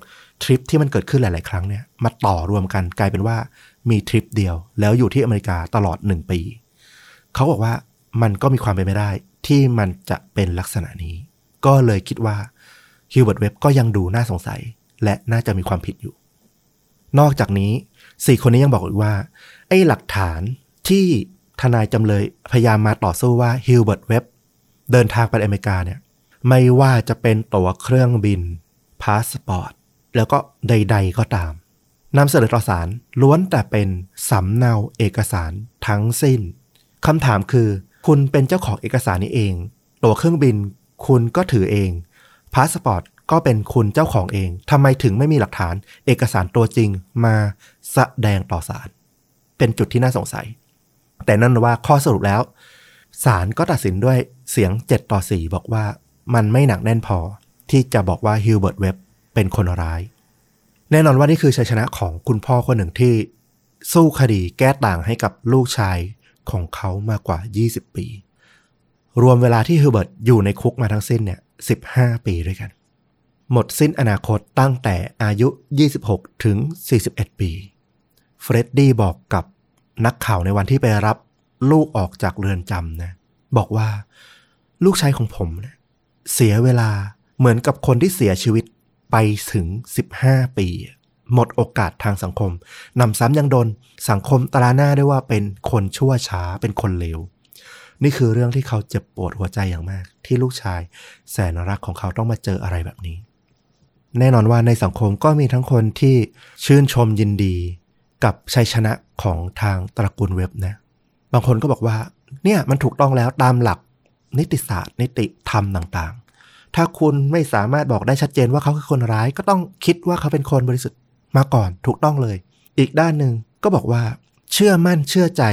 ทริปที่มันเกิดขึ้นหลาย ๆ ครั้งเนี่ยมาต่อรวมกันกลายเป็นว่ามีทริปเดียว แล้วอยู่ที่อเมริกาตลอด1ปี เขาบอกว่ามันก็มีความเป็นไปได้ ที่มันจะเป็นลักษณะนี้ ก็เลยคิดว่าฮิวเบิร์ตเว็บก็ยังดูน่าสงสัย และน่าจะมีความผิดอยู่ นอกจากนี้สี่คนนี้ยังบอกอีกว่า ไอ้หลักฐานที่ทนายจำเลยพยายามมาต่อสู้ว่าฮิลเบิร์ตเว็บเดินทางไปอเมริกาเนี่ย ไม่ว่าจะเป็นตั๋วเครื่องบินพาสปอร์ตแล้วก็ใด ๆ ก็ตามนำเสนอต่อศาลล้วนแต่เป็นสำเนาเอกสารทั้งสิ้นคำถามคือ คุณเป็นเจ้าของเอกสารนี้เอง ตั๋วเครื่องบิน คุณก็ถือเองพาสปอร์ต ก็เป็นคุณเจ้าของเองทำไมถึงไม่มีหลักฐาน เอกสารตัวจริงมาแสดงต่อศาลเป็นจุดที่น่าสงสัย แต่แน่นอนว่าข้อสรุปแล้วศาลก็ตัดสินด้วยเสียง 7 ต่อ 4 บอกว่ามันไม่หนักแน่นพอ ที่จะบอกว่าฮิลเบิร์ตเว็บเป็นคนร้าย แน่นอนว่านี่คือชัยชนะของคุณพ่อคนหนึ่งที่ สู้คดีแก้ต่างให้กับลูกชายของเขามากกว่า 20 ปี รวมเวลาที่ฮิลเบิร์ตอยู่ในคุกมาทั้งสิ้นเนี่ย 15 ปีด้วยกัน หมดสิ้นอนาคตตั้งแต่อายุ 26 ถึง 41 ปี เฟรดดี้บอกกับนักข่าวในวันที่ไปรับลูกออกจากเรือนจำนะ บอกว่าลูกชายของผมนะเสียเวลาเหมือนกับคนที่เสียชีวิตไปถึง 15 ปี หมดโอกาสทางสังคมนำซ้ำยังโดนสังคมตราหน้าได้ว่าเป็นคนชั่วช้าเป็นคนเลวนี่คือเรื่องที่เขาเจ็บปวดหัวใจอย่างมาก ที่ลูกชายแสนรักของเขาต้องมาเจออะไรแบบนี้ แน่นอนว่าในสังคมก็มีทั้งคนที่ชื่นชมยินดีกับชัยชนะของทางตระกูลเว็บนะ บางคนก็บอกว่า เนี่ยมันถูกต้องแล้วตามหลักนิติศาสตร์ นิติธรรมต่างๆ ถ้าคุณไม่สามารถบอกได้ชัดเจนว่าเขาคือคนร้าย ก็ต้องคิดว่าเขาเป็นคนบริสุทธิ์มาก่อนถูกต้องเลย อีกด้านหนึ่งก็บอกว่า เชื่อมั่นเชื่อใจ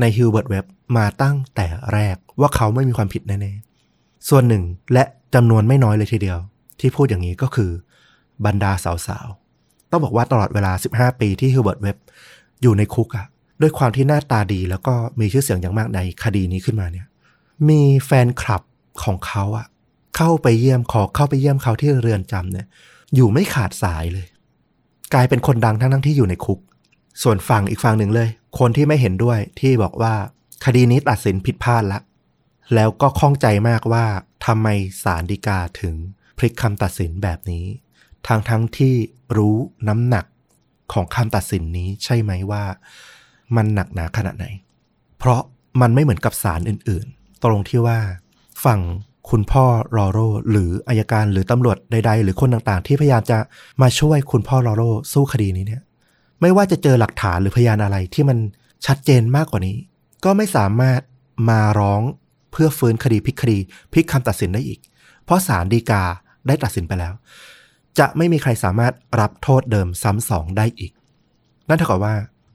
ในฮิวเบิร์ตเว็บมาตั้งแต่แรกว่าเขาไม่มีความผิดแน่ๆ ส่วนหนึ่งและจำนวนไม่น้อยเลยทีเดียว ที่พูดอย่างนี้ก็คือ บรรดาสาวๆ ต้องบอกว่าตลอดเวลา 15 ปีที่ฮิวเบิร์ตเว็บอยู่ในคุกอะด้วยความที่หน้าตาดีแล้วก็มีชื่อเสียงอย่างมากในคดีนี้ขึ้นมาเนี่ย มีแฟนคลับของเขาอะเข้าไปเยี่ยมขอเข้าไปเยี่ยมเขาที่เรือนจำเนี่ย อยู่ไม่ขาดสายเลย กลายเป็นคนดังทั้งทั้งที่อยู่ในคุก ส่วนฝั่งอีกฝั่งหนึ่งเลย คนที่ไม่เห็นด้วยที่บอกว่าคดีนี้ตัดสินผิดพลาดละ แล้วก็ข้องใจมากว่าทำไมศาลฎีกาถึงพลิกคำตัดสินแบบนี้ ทั้งทั้งที่รู้น้ำหนักของคำตัดสินนี้ใช่ไหมว่า มันหนักหนาขนาดไหน เพราะมันไม่เหมือนกับศาลอื่น ๆ ตรงที่ว่า ฝั่งคุณพ่อรอโร หรืออายการหรือตำรวจใด ๆ หรือคนต่างๆ ที่พยายามจะมาช่วยคุณพ่อรอโร สู้คดีนี้เนี่ย ไม่ว่าจะเจอหลักฐานหรือพยานอะไรที่มันชัดเจนมากกว่านี้ ก็ไม่สามารถมาร้องเพื่อฟื้นคดีพิกคดีพิกคำตัดสินได้อีก เพราะศาลฎีกาได้ตัดสินไปแล้ว จะไม่มีใครสามารถรับโทษเดิมซ้ำสองได้อีก นั่นเท่ากับว่า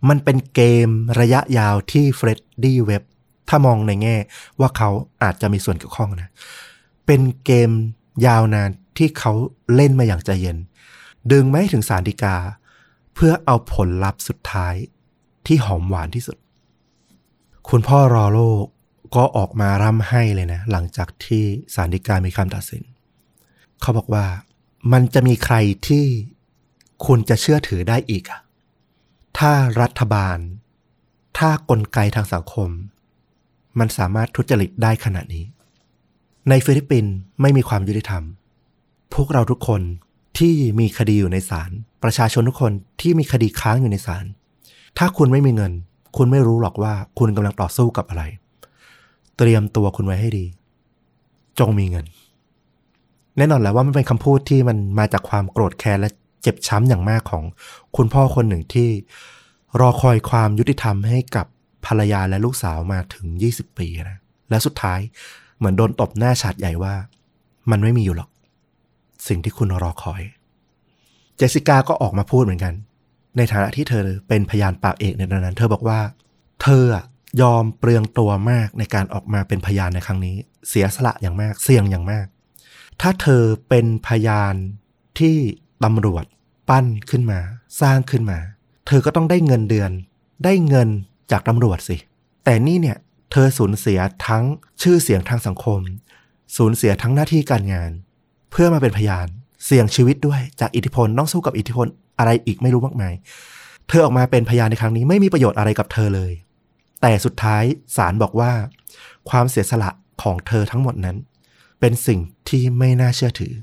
มันเป็นเกมระยะยาวที่เฟรดดี้เว็บถ้ามองในแง่ว่าเขาอาจจะมีส่วนเกี่ยวข้องนะ เป็นเกมยาวนานที่เขาเล่นมาอย่างใจเย็น ดึงไม่ถึงสารดีกา เพื่อเอาผลลัพธ์สุดท้ายที่หอมหวานที่สุด คุณพ่อรอโลกก็ออกมาร่ำให้เลยนะ หลังจากที่สารดีกามีคำตัดสิน เขาบอกว่า มันจะมีใครที่คุณจะเชื่อถือได้อีกอะถ้ารัฐบาล ถ้ากลไกทางสังคม มันสามารถทุจริตได้ขนาดนี้ ในฟิลิปปินส์ไม่มีความยุติธรรม พวกเราทุกคนที่มีคดีอยู่ในศาลประชาชนทุกคนที่มีคดีค้างอยู่ในศาลถ้าคุณไม่มีเงิน คุณไม่รู้หรอกว่าคุณกำลังต่อสู้กับอะไร เตรียมตัวคุณไว้ให้ดี จงมีเงิน แน่นอนแล้วว่ามันเป็นคำพูดที่มันมาจากความโกรธแค้นและเจ็บช้ำอย่างมากของคุณพ่อคนหนึ่งที่รอคอยความยุติธรรมให้กับภรรยาและลูกสาวมาถึง 20 ปีนะ และสุดท้ายเหมือนโดนตบหน้าฉาดใหญ่ว่า มันไม่มีอยู่หรอก สิ่งที่คุณรอคอย เจสสิก้าก็ออกมาพูดเหมือนกัน ในฐานะที่เธอเป็นพยานปากเอกในตอนนั้น เธอบอกว่า เธอยอมเปลืองตัวมากในการออกมาเป็นพยานในครั้งนี้ เสียสละอย่างมาก เสี่ยงอย่างมาก ถ้าเธอเป็นพยานที่ตำรวจปั้นขึ้นมา สร้างขึ้นมา เธอก็ต้องได้เงินเดือน ได้เงินจากตำรวจสิ แต่นี่เนี่ย เธอสูญเสียทั้งชื่อเสียงทางสังคม สูญเสียทั้งหน้าที่การงาน เพื่อมาเป็นพยาน เสี่ยงชีวิตด้วยจากอิทธิพลต้องสู้กับอิทธิพลอะไรอีกไม่รู้มากมาย เธอออกมาเป็นพยานในครั้งนี้ไม่มีประโยชน์อะไรกับเธอเลย แต่สุดท้ายศาลบอกว่า ความเสียสละของเธอทั้งหมดนั้น เป็นสิ่งที่ไม่น่าเชื่อถือ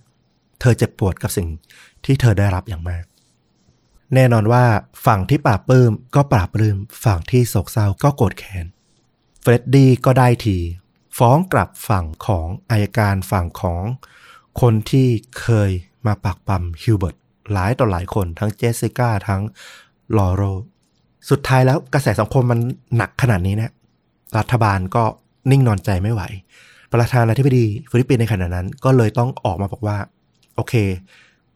เธอเจ็บปวดกับสิ่งที่เธอได้รับอย่างมาก แน่นอนว่าฝั่งที่ปลาบปลื้มก็ปลาบปลื้มฝั่งที่โศกเศร้าก็โกรธแค้นเฟร็ดดี้ก็ได้ที ฟ้องกลับฝั่งของอัยการฝั่งของคนที่เคยมาปรักปรำฮิวเบิร์ตหลายต่อหลายคนทั้งเจสสิก้าทั้งลอโร สุดท้ายแล้วกระแสสังคมมันหนักขนาดนี้นะรัฐบาลก็นิ่งนอนใจไม่ไหว ประธานาธิบดีฟิลิปปินส์ในขณะนั้น ก็เลยต้องออกมาบอกว่า โอเค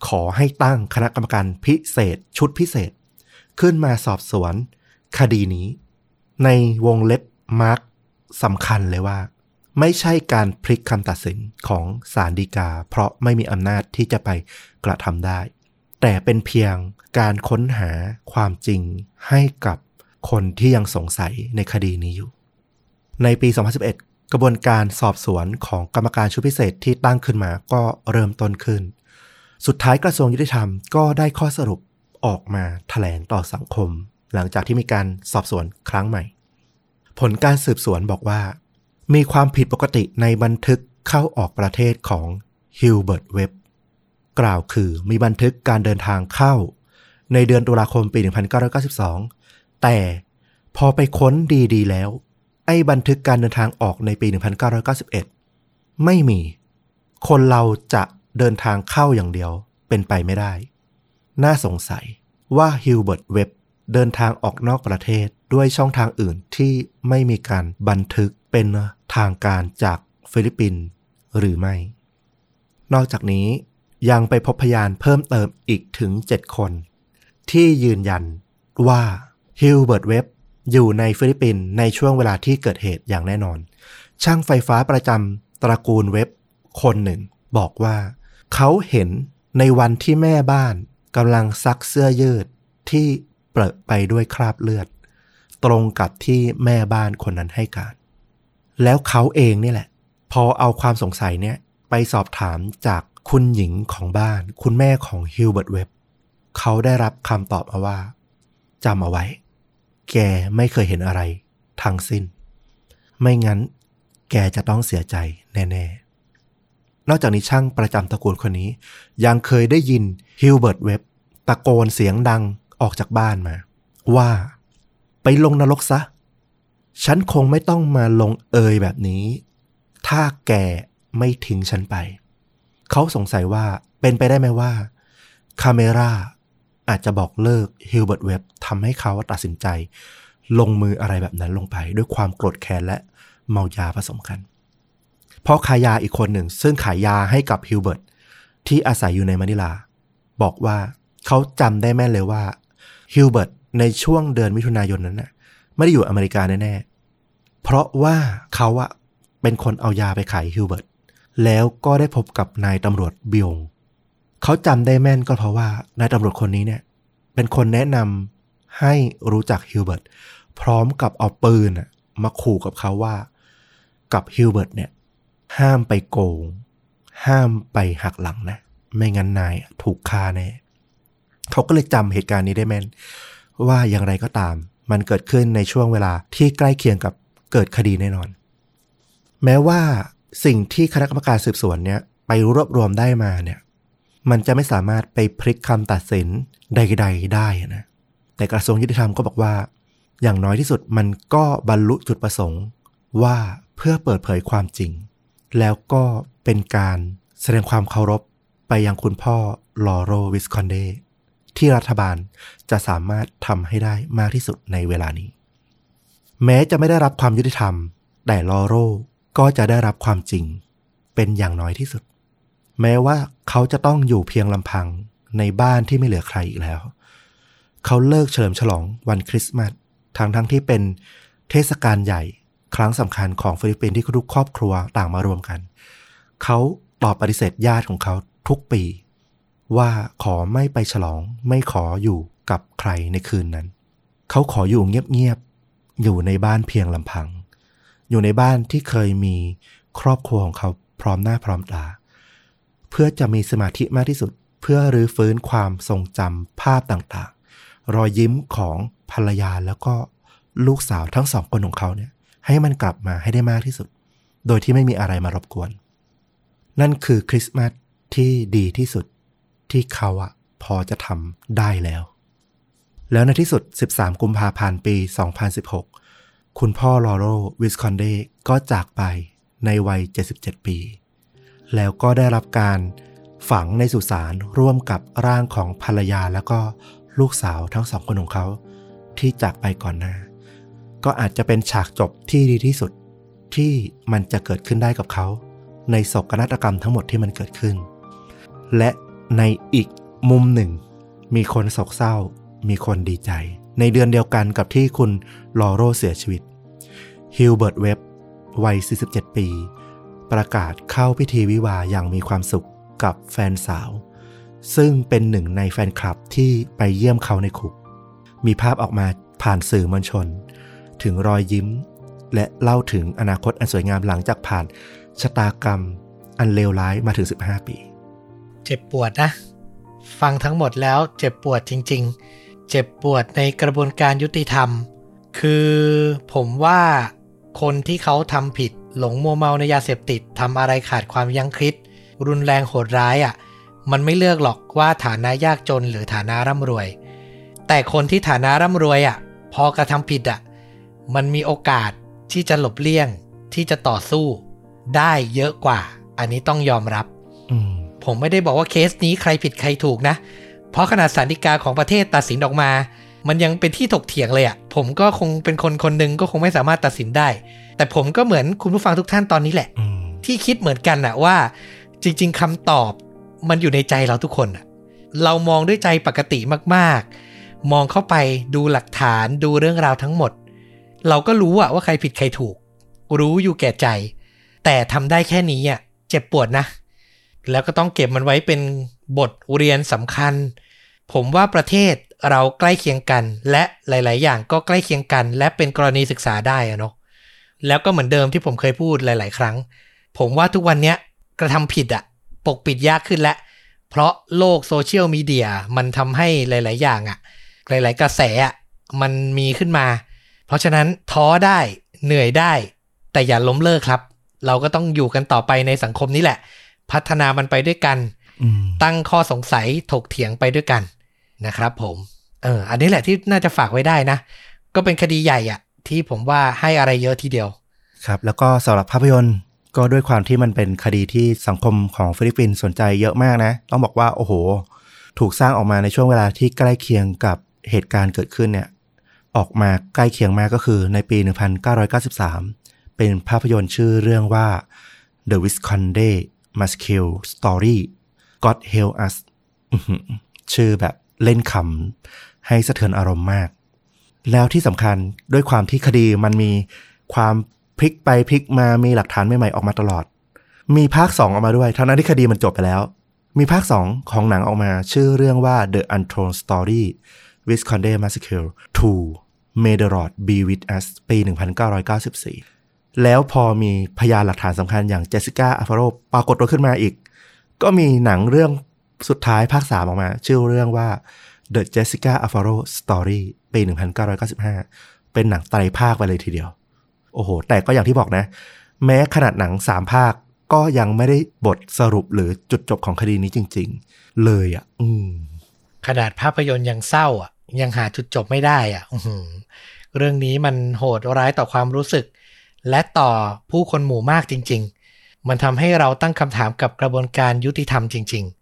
ขอให้ตั้งคณะกรรมการพิเศษ ชุดพิเศษ ขึ้นมาสอบสวน คดีนี้ ในวงเล็บ mark สำคัญเลยว่า ไม่ใช่การพลิกคำตัดสินของศาลฎีกา เพราะไม่มีอำนาจที่จะไปกระทำได้ แต่เป็นเพียงการค้นหาความจริงให้กับคนที่ยังสงสัยในคดีนี้อยู่ ในปี 2011 กระบวนการสอบสวนของกรรมการชุดพิเศษที่ตั้งขึ้นมาก็เริ่มต้นขึ้น สุดท้ายกระทรวงยุติธรรมก็ได้ข้อสรุปออกมาถแถลงต่อสังคม หลังจากที่มีการสอบสวนครั้งใหม่ ผลการสืบสวนบอกว่า มีความผิดปกติในบันทึกเข้าออกประเทศของฮิลเบิร์ตเว็บกล่าวคือมีบันทึกการเดินทางเข้า ในเดือนตุลาคมปี 1992 แต่พอไปค้นดีๆแล้ว ไอ้บันทึกการเดินทางออกในปี 1991 ไม่มี คนเราจะเดินทางเข้าอย่างเดียวเป็นไปไม่ได้ น่าสงสัยว่าฮิลเบิร์ตเว็บเดินทางออกนอกประเทศด้วยช่องทางอื่นที่ไม่มีการบันทึกเป็นทางการจากฟิลิปปินส์หรือไม่ นอกจากนี้ยังไปพบพยานเพิ่มเติมอีกถึง 7 คน ที่ยืนยันว่าฮิลเบิร์ตเว็บ อยู่ในฟิลิปปินส์ในช่วงเวลาที่เกิดเหตุอย่างแน่นอน ช่างไฟฟ้าประจำตระกูลเว็บคนหนึ่ง บอกว่า เขาเห็นในวันที่แม่บ้านกำลังซักเสื้อยืดที่เปรอะไปด้วยคราบเลือด ตรงกับที่แม่บ้านคนนั้นให้การ แล้วเขาเองนี่แหละ พอเอาความสงสัยเนี่ยไปสอบถามจากคุณหญิงของบ้าน คุณแม่ของฮิลเบิร์ตเว็บเขาได้รับคำตอบมาว่าจำเอาไว้ แกไม่เคยเห็นอะไรทั้งสิ้น ไม่งั้นแกจะต้องเสียใจแน่ๆ นอกจากนี้ช่างประจำตระกูลคนนี้ ยังเคยได้ยินฮิลเบิร์ตเว็บตะโกนเสียงดังออกจากบ้านมา ว่าไปลงนรกซะ ฉันคงไม่ต้องมาลงเอยแบบนี้ ถ้าแกไม่ทิ้งฉันไป เขาสงสัยว่าเป็นไปได้ไหมว่าคาร์เมลา อาจจะบอกเลิกฮิลเบิร์ตเว็บทำให้เขาตัดสินใจ ลงมืออะไรแบบนั้นลงไป ด้วยความโกรธแค้นและเมายาผสมกันเพราะขายยาอีกคนหนึ่ง ซึ่งขายยาให้กับฮิลเบิร์ตที่อาศัยอยู่ในมะนิลา บอกว่าเขาจำได้แม่นเลยว่าฮิลเบิร์ตในช่วงเดือนมิถุนายนนั้นน่ะไม่ได้อยู่อเมริกาแน่ๆเพราะว่าเขาอะเป็นคนเอายาไปขายฮิลเบิร์ตแล้วก็ได้พบกับนายตำรวจบิอง เขาจำได้แม่นก็เพราะว่านายตำรวจคนนี้เนี่ย เป็นคนแนะนำให้รู้จักฮิลเบิร์ตพร้อมกับเอาปืนมาขู่กับเขาว่า กับฮิลเบิร์ตเนี่ย ห้ามไปโกง ห้ามไปหักหลังนะ ไม่งั้นนายถูกฆ่าแน่เขาก็เลยจำเหตุการณ์นี้ได้แม่น ว่าอย่างไรก็ตาม มันเกิดขึ้นในช่วงเวลาที่ใกล้เคียงกับเกิดคดีแน่นอน แม้ว่าสิ่งที่คณะกรรมการสืบสวนเนี่ยไปรวบรวมได้มาเนี่ย มันจะไม่สามารถไปพลิกคำตัดสินใด ๆ ได้นะ แต่กระทรวงยุติธรรมก็บอกว่า อย่างน้อยที่สุดมันก็บรรลุจุดประสงค์ ว่าเพื่อเปิดเผยความจริง แล้วก็เป็นการแสดงความเคารพไปยังคุณพ่อลอโรวิสคอนเดที่รัฐบาลจะสามารถทำให้ได้มากที่สุดในเวลานี้ แม้จะไม่ได้รับความยุติธรรม แต่ลอโรก็จะได้รับความจริง เป็นอย่างน้อยที่สุด แม้ว่าเขาจะต้องอยู่เพียงลำพังในบ้านที่ไม่เหลือใครอีกแล้ว เขาเลิกเฉลิมฉลองวันคริสต์มาสทั้งทั้งที่เป็นเทศกาลใหญ่ครั้งสำคัญของฟิลิปปินส์ที่ทุกครอบครัวต่างมารวมกัน เขาตอบปฏิเสธญาติของเขาทุกปี ว่าขอไม่ไปฉลองไม่ขออยู่กับใครในคืนนั้น เขาขออยู่เงียบๆอยู่ในบ้านเพียงลำพัง อยู่ในบ้านที่เคยมีครอบครัวของเขาพร้อมหน้าพร้อมตา เพื่อจะมีสมาธิมากที่สุด เพื่อรื้อฟื้นความทรงจำภาพต่างๆ รอยยิ้มของภรรยาแล้วก็ลูกสาวทั้งสองคนของเขาเนี่ย ให้มันกลับมาให้ได้มากที่สุด โดยที่ไม่มีอะไรมารบกวน นั่นคือคริสต์มาสที่ดีที่สุดที่เขาอะพอจะทำได้แล้ว แล้วในที่สุด 13 กุมภาพันธ์ปี 2016 คุณพ่อลอโรวิสคอนเดก็จากไปในวัย 77 ปี แล้วก็ได้รับการฝังในสุสานร่วมกับร่างของภรรยาแล้วก็ลูกสาวทั้งสองคนของเขา ที่จากไปก่อนหน้า ก็อาจจะเป็นฉากจบที่ดีที่สุดที่มันจะเกิดขึ้นได้กับเขา ในโศกนาฏกรรมทั้งหมดที่มันเกิดขึ้น และในอีกมุมหนึ่ง มีคนโศกเศร้า มีคนดีใจ ในเดือนเดียวกันกับที่คุณลอโรเสียชีวิตฮิลเบิร์ตเว็บวัย 47 ปี ประกาศเข้าพิธีวิวาอย่างมีความสุขกับแฟนสาว ซึ่งเป็นหนึ่งในแฟนคลับที่ไปเยี่ยมเขาในคุก มีภาพออกมาผ่านสื่อมวลชน ถึงรอยยิ้ม และเล่าถึงอนาคตอันสวยงามหลังจากผ่านชะตากรรมอันเลวร้ายมาถึง 15 ปี เจ็บปวดนะ ฟังทั้งหมดแล้วเจ็บปวดจริง ๆ เจ็บปวดในกระบวนการยุติธรรม คือผมว่าคนที่เขาทำผิด หลงมัวเมาในยาเสพติดทำอะไรขาดความยั้งคิด รุนแรงโหดร้ายอะ่ะ มันไม่เลือกหรอกว่าฐานะยากจนหรือฐานะร่ำรวย แต่คนที่ฐานะร่ำรวยอะ่ะ พอกระทำผิดอะ่ะ มันมีโอกาสที่จะหลบเลี่ยงที่จะต่อสู้ ได้เยอะกว่า อันนี้ต้องยอมรับอืมผมไม่ได้บอกว่าเคสนี้ใครผิดใครถูกนะ เพราะขนาดสารดีกาของประเทศตัดสินออกมา มันยังเป็นที่ถกเถียงเลยอะ่ะ ผมก็คงเป็นคนคนหนึ่งก็คงไม่สามารถตัดสินได้ แต่ผมก็เหมือนคุณผู้ฟังทุกท่านตอนนี้แหละอืมที่คิดเหมือนกันอะว่า จริง ๆคำตอบมันอยู่ในใจเราทุกคนอะเรามองด้วยใจปกติมากๆ มองเข้าไปดูหลักฐานดูเรื่องราวทั้งหมด เราก็รู้อะว่าใครผิดใครถูก รู้อยู่แก่ใจ แต่ทำได้แค่นี้อะเจ็บปวดนะ แล้วก็ต้องเก็บมันไว้เป็นบทเรียนสำคัญ ผมว่าประเทศ เราใกล้เคียงกัน และหลาย ๆ อย่างก็ใกล้เคียงกัน และเป็นกรณีศึกษาได้อะเนาะแล้วก็เหมือนเดิมที่ผมเคยพูดหลาย ๆ ครั้ง ผมว่าทุกวันเนี้ยกระทำผิดอะปกปิดยากขึ้นแล้วเพราะโลกโซเชียลมีเดียมันทำให้หลาย ๆ อย่างอะหลาย ๆ กระแสอะมันมีขึ้นมา เพราะฉะนั้นท้อได้เหนื่อยได้ แต่อย่าล้มเลิกครับ เราก็ต้องอยู่กันต่อไปในสังคมนี้แหละ พัฒนามันไปด้วยกันอืมตั้งข้อสงสัยถกเถียงไปด้วยกัน นะครับผมเอออันนี้แหละที่น่าจะฝากไว้ได้นะ ก็เป็นคดีใหญ่อะที่ผมว่าให้อะไรเยอะทีเดียว ครับ แล้วก็สำหรับภาพยนตร์ก็ด้วยความที่มันเป็นคดีที่สังคมของฟิลิปปินส์สนใจเยอะมากนะ ต้องบอกว่าโอ้โห ถูกสร้างออกมาในช่วงเวลาที่ใกล้เคียงกับเหตุการณ์เกิดขึ้นเนี่ย ออกมาใกล้เคียงมากก็คือในปี 1993 เป็นภาพยนตร์ชื่อเรื่องว่า The Visconde Massacre Story God Help Us ชื่อแบบ เล่นคำให้สะเทือนอารมณ์มาก แล้วที่สำคัญด้วยความที่คดีมันมีความพลิกไปพลิกมามีหลักฐานใหม่ๆออกมาตลอด มีภาคสองออกมาด้วยทั้งนั้นที่คดีมันจบไปแล้ว มีภาคสองของหนังออกมาชื่อเรื่องว่า The Untold Story Visconde Massacre 2 May the Lord Be with Us ปี 1994 แล้วพอมีพยานหลักฐานสำคัญอย่างเจสสิก้าอัฟโรปรากฏตัวขึ้นมาอีก ก็มีหนังเรื่อง สุดท้ายภาค3ออกมา ชื่อเรื่องว่า The Jessica Alfaro Story ปี 1995 เป็นหนังไตรภาคไปเลยทีเดียว โอ้โห แต่ก็อย่างที่บอกนะ แม้ขนาดหนัง3ภาคก็ยังไม่ได้บทสรุปหรือจุดจบของคดีนี้จริง ๆ เลยอะ อืม ขนาดภาพยนตร์ยังเศร้าอะ ยังหาจุดจบไม่ได้อะอเรื่องนี้มันโหดร้ายต่อความรู้สึก และต่อผู้คนหมู่มากจริง ๆ มันทำให้เราตั้งคำถามกับกระบวนการยุติธรรมจริง ๆ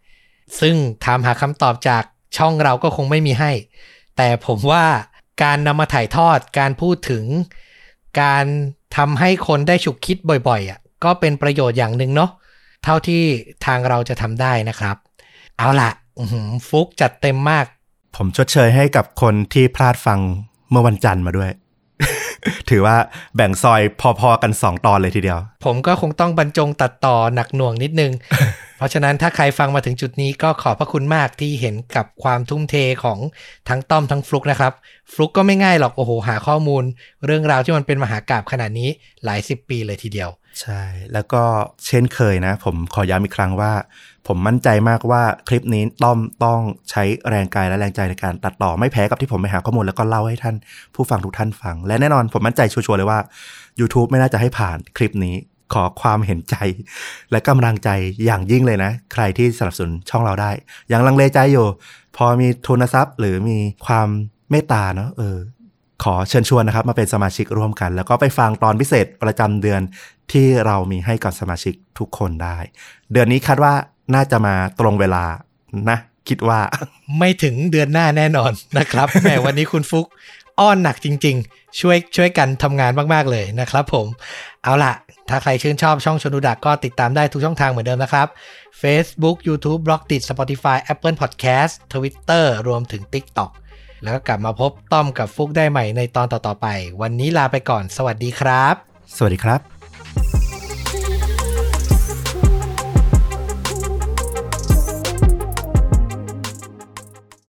ซึ่งถามหาคำตอบจากช่องเราก็คงไม่มีให้ แต่ผมว่าการนำมาถ่ายทอดการพูดถึง การทำให้คนได้ฉุกคิดบ่อยๆอะก็เป็นประโยชน์อย่างหนึ่งเนาะเท่าที่ทางเราจะทำได้นะครับ เอาล่ะฟุกจัดเต็มมาก ผมชดเชยให้กับคนที่พลาดฟังเมื่อวันจันทร์มาด้วย ถือว่าแบ่งซอยพอๆกันสองตอนเลยทีเดียว ผมก็คงต้องบรรจงตัดต่อหนักหน่วงนิดนึง เพราะฉะนั้นถ้าใครฟังมาถึงจุดนี้ก็ขอบพระคุณมากที่เห็นกับความทุ่มเทของทั้งต้อมทั้งฟลุกนะครับ ฟลุกก็ไม่ง่ายหรอกโอ้โหหาข้อมูล เรื่องราวที่มันเป็นมหากราบขนาดนี้หลายสิบปีเลยทีเดียว ใช่ แล้วก็เช่นเคยนะ ผมขอย้ำอีกครั้งว่า ผมมั่นใจมากว่าคลิปนี้ต้อมต้องใช้แรงกายและแรงใจในการตัดต่อไม่แพ้กับที่ผมไปหาข้อมูลแล้วก็เล่าให้ท่าน ผู้ฟังทุกท่านฟัง และแน่นอนผมมั่นใจชัวร์เลยว่า YouTube ไม่น่าจะให้ผ่านคลิปนี้ขอความเห็นใจ และกำลังใจอย่างยิ่งเลยนะ ใครที่สนับสนุนช่องเราได้ อยังลังเลใจอยู่ พอมีทุนทรัพย์ หรือมีความเมตตาเนาะเออ ขอเชิญชวนนะครับ มาเป็นสมาชิกร่วมกัน แล้วก็ไปฟังตอนพิเศษประจำเดือนที่เรามีให้กับสมาชิกทุกคนได้ เดือนนี้คาดว่า น่าจะมาตรงเวลานะคิดว่าไม่ถึงเดือนหน้าแน่นอนนะครับแหมวันนี้คุณฟุกอ้อนหนักจริง ๆ ช่วยช่วยกันทำงานมากๆเลยนะครับผม เอาล่ะ ถ้าใครชื่นชอบช่องชนุดักก็ติดตามได้ทุกช่องทางเหมือนเดิมนะครับ Facebook YouTube b l o g d i t Spotify Apple Podcast Twitter รวมถึง TikTok แล้วก็กลับมาพบต้อมกับฟุกได้ใหม่ในตอนต่อๆไป วันนี้ลาไปก่อน สวัสดีครับ สวัสดีครับ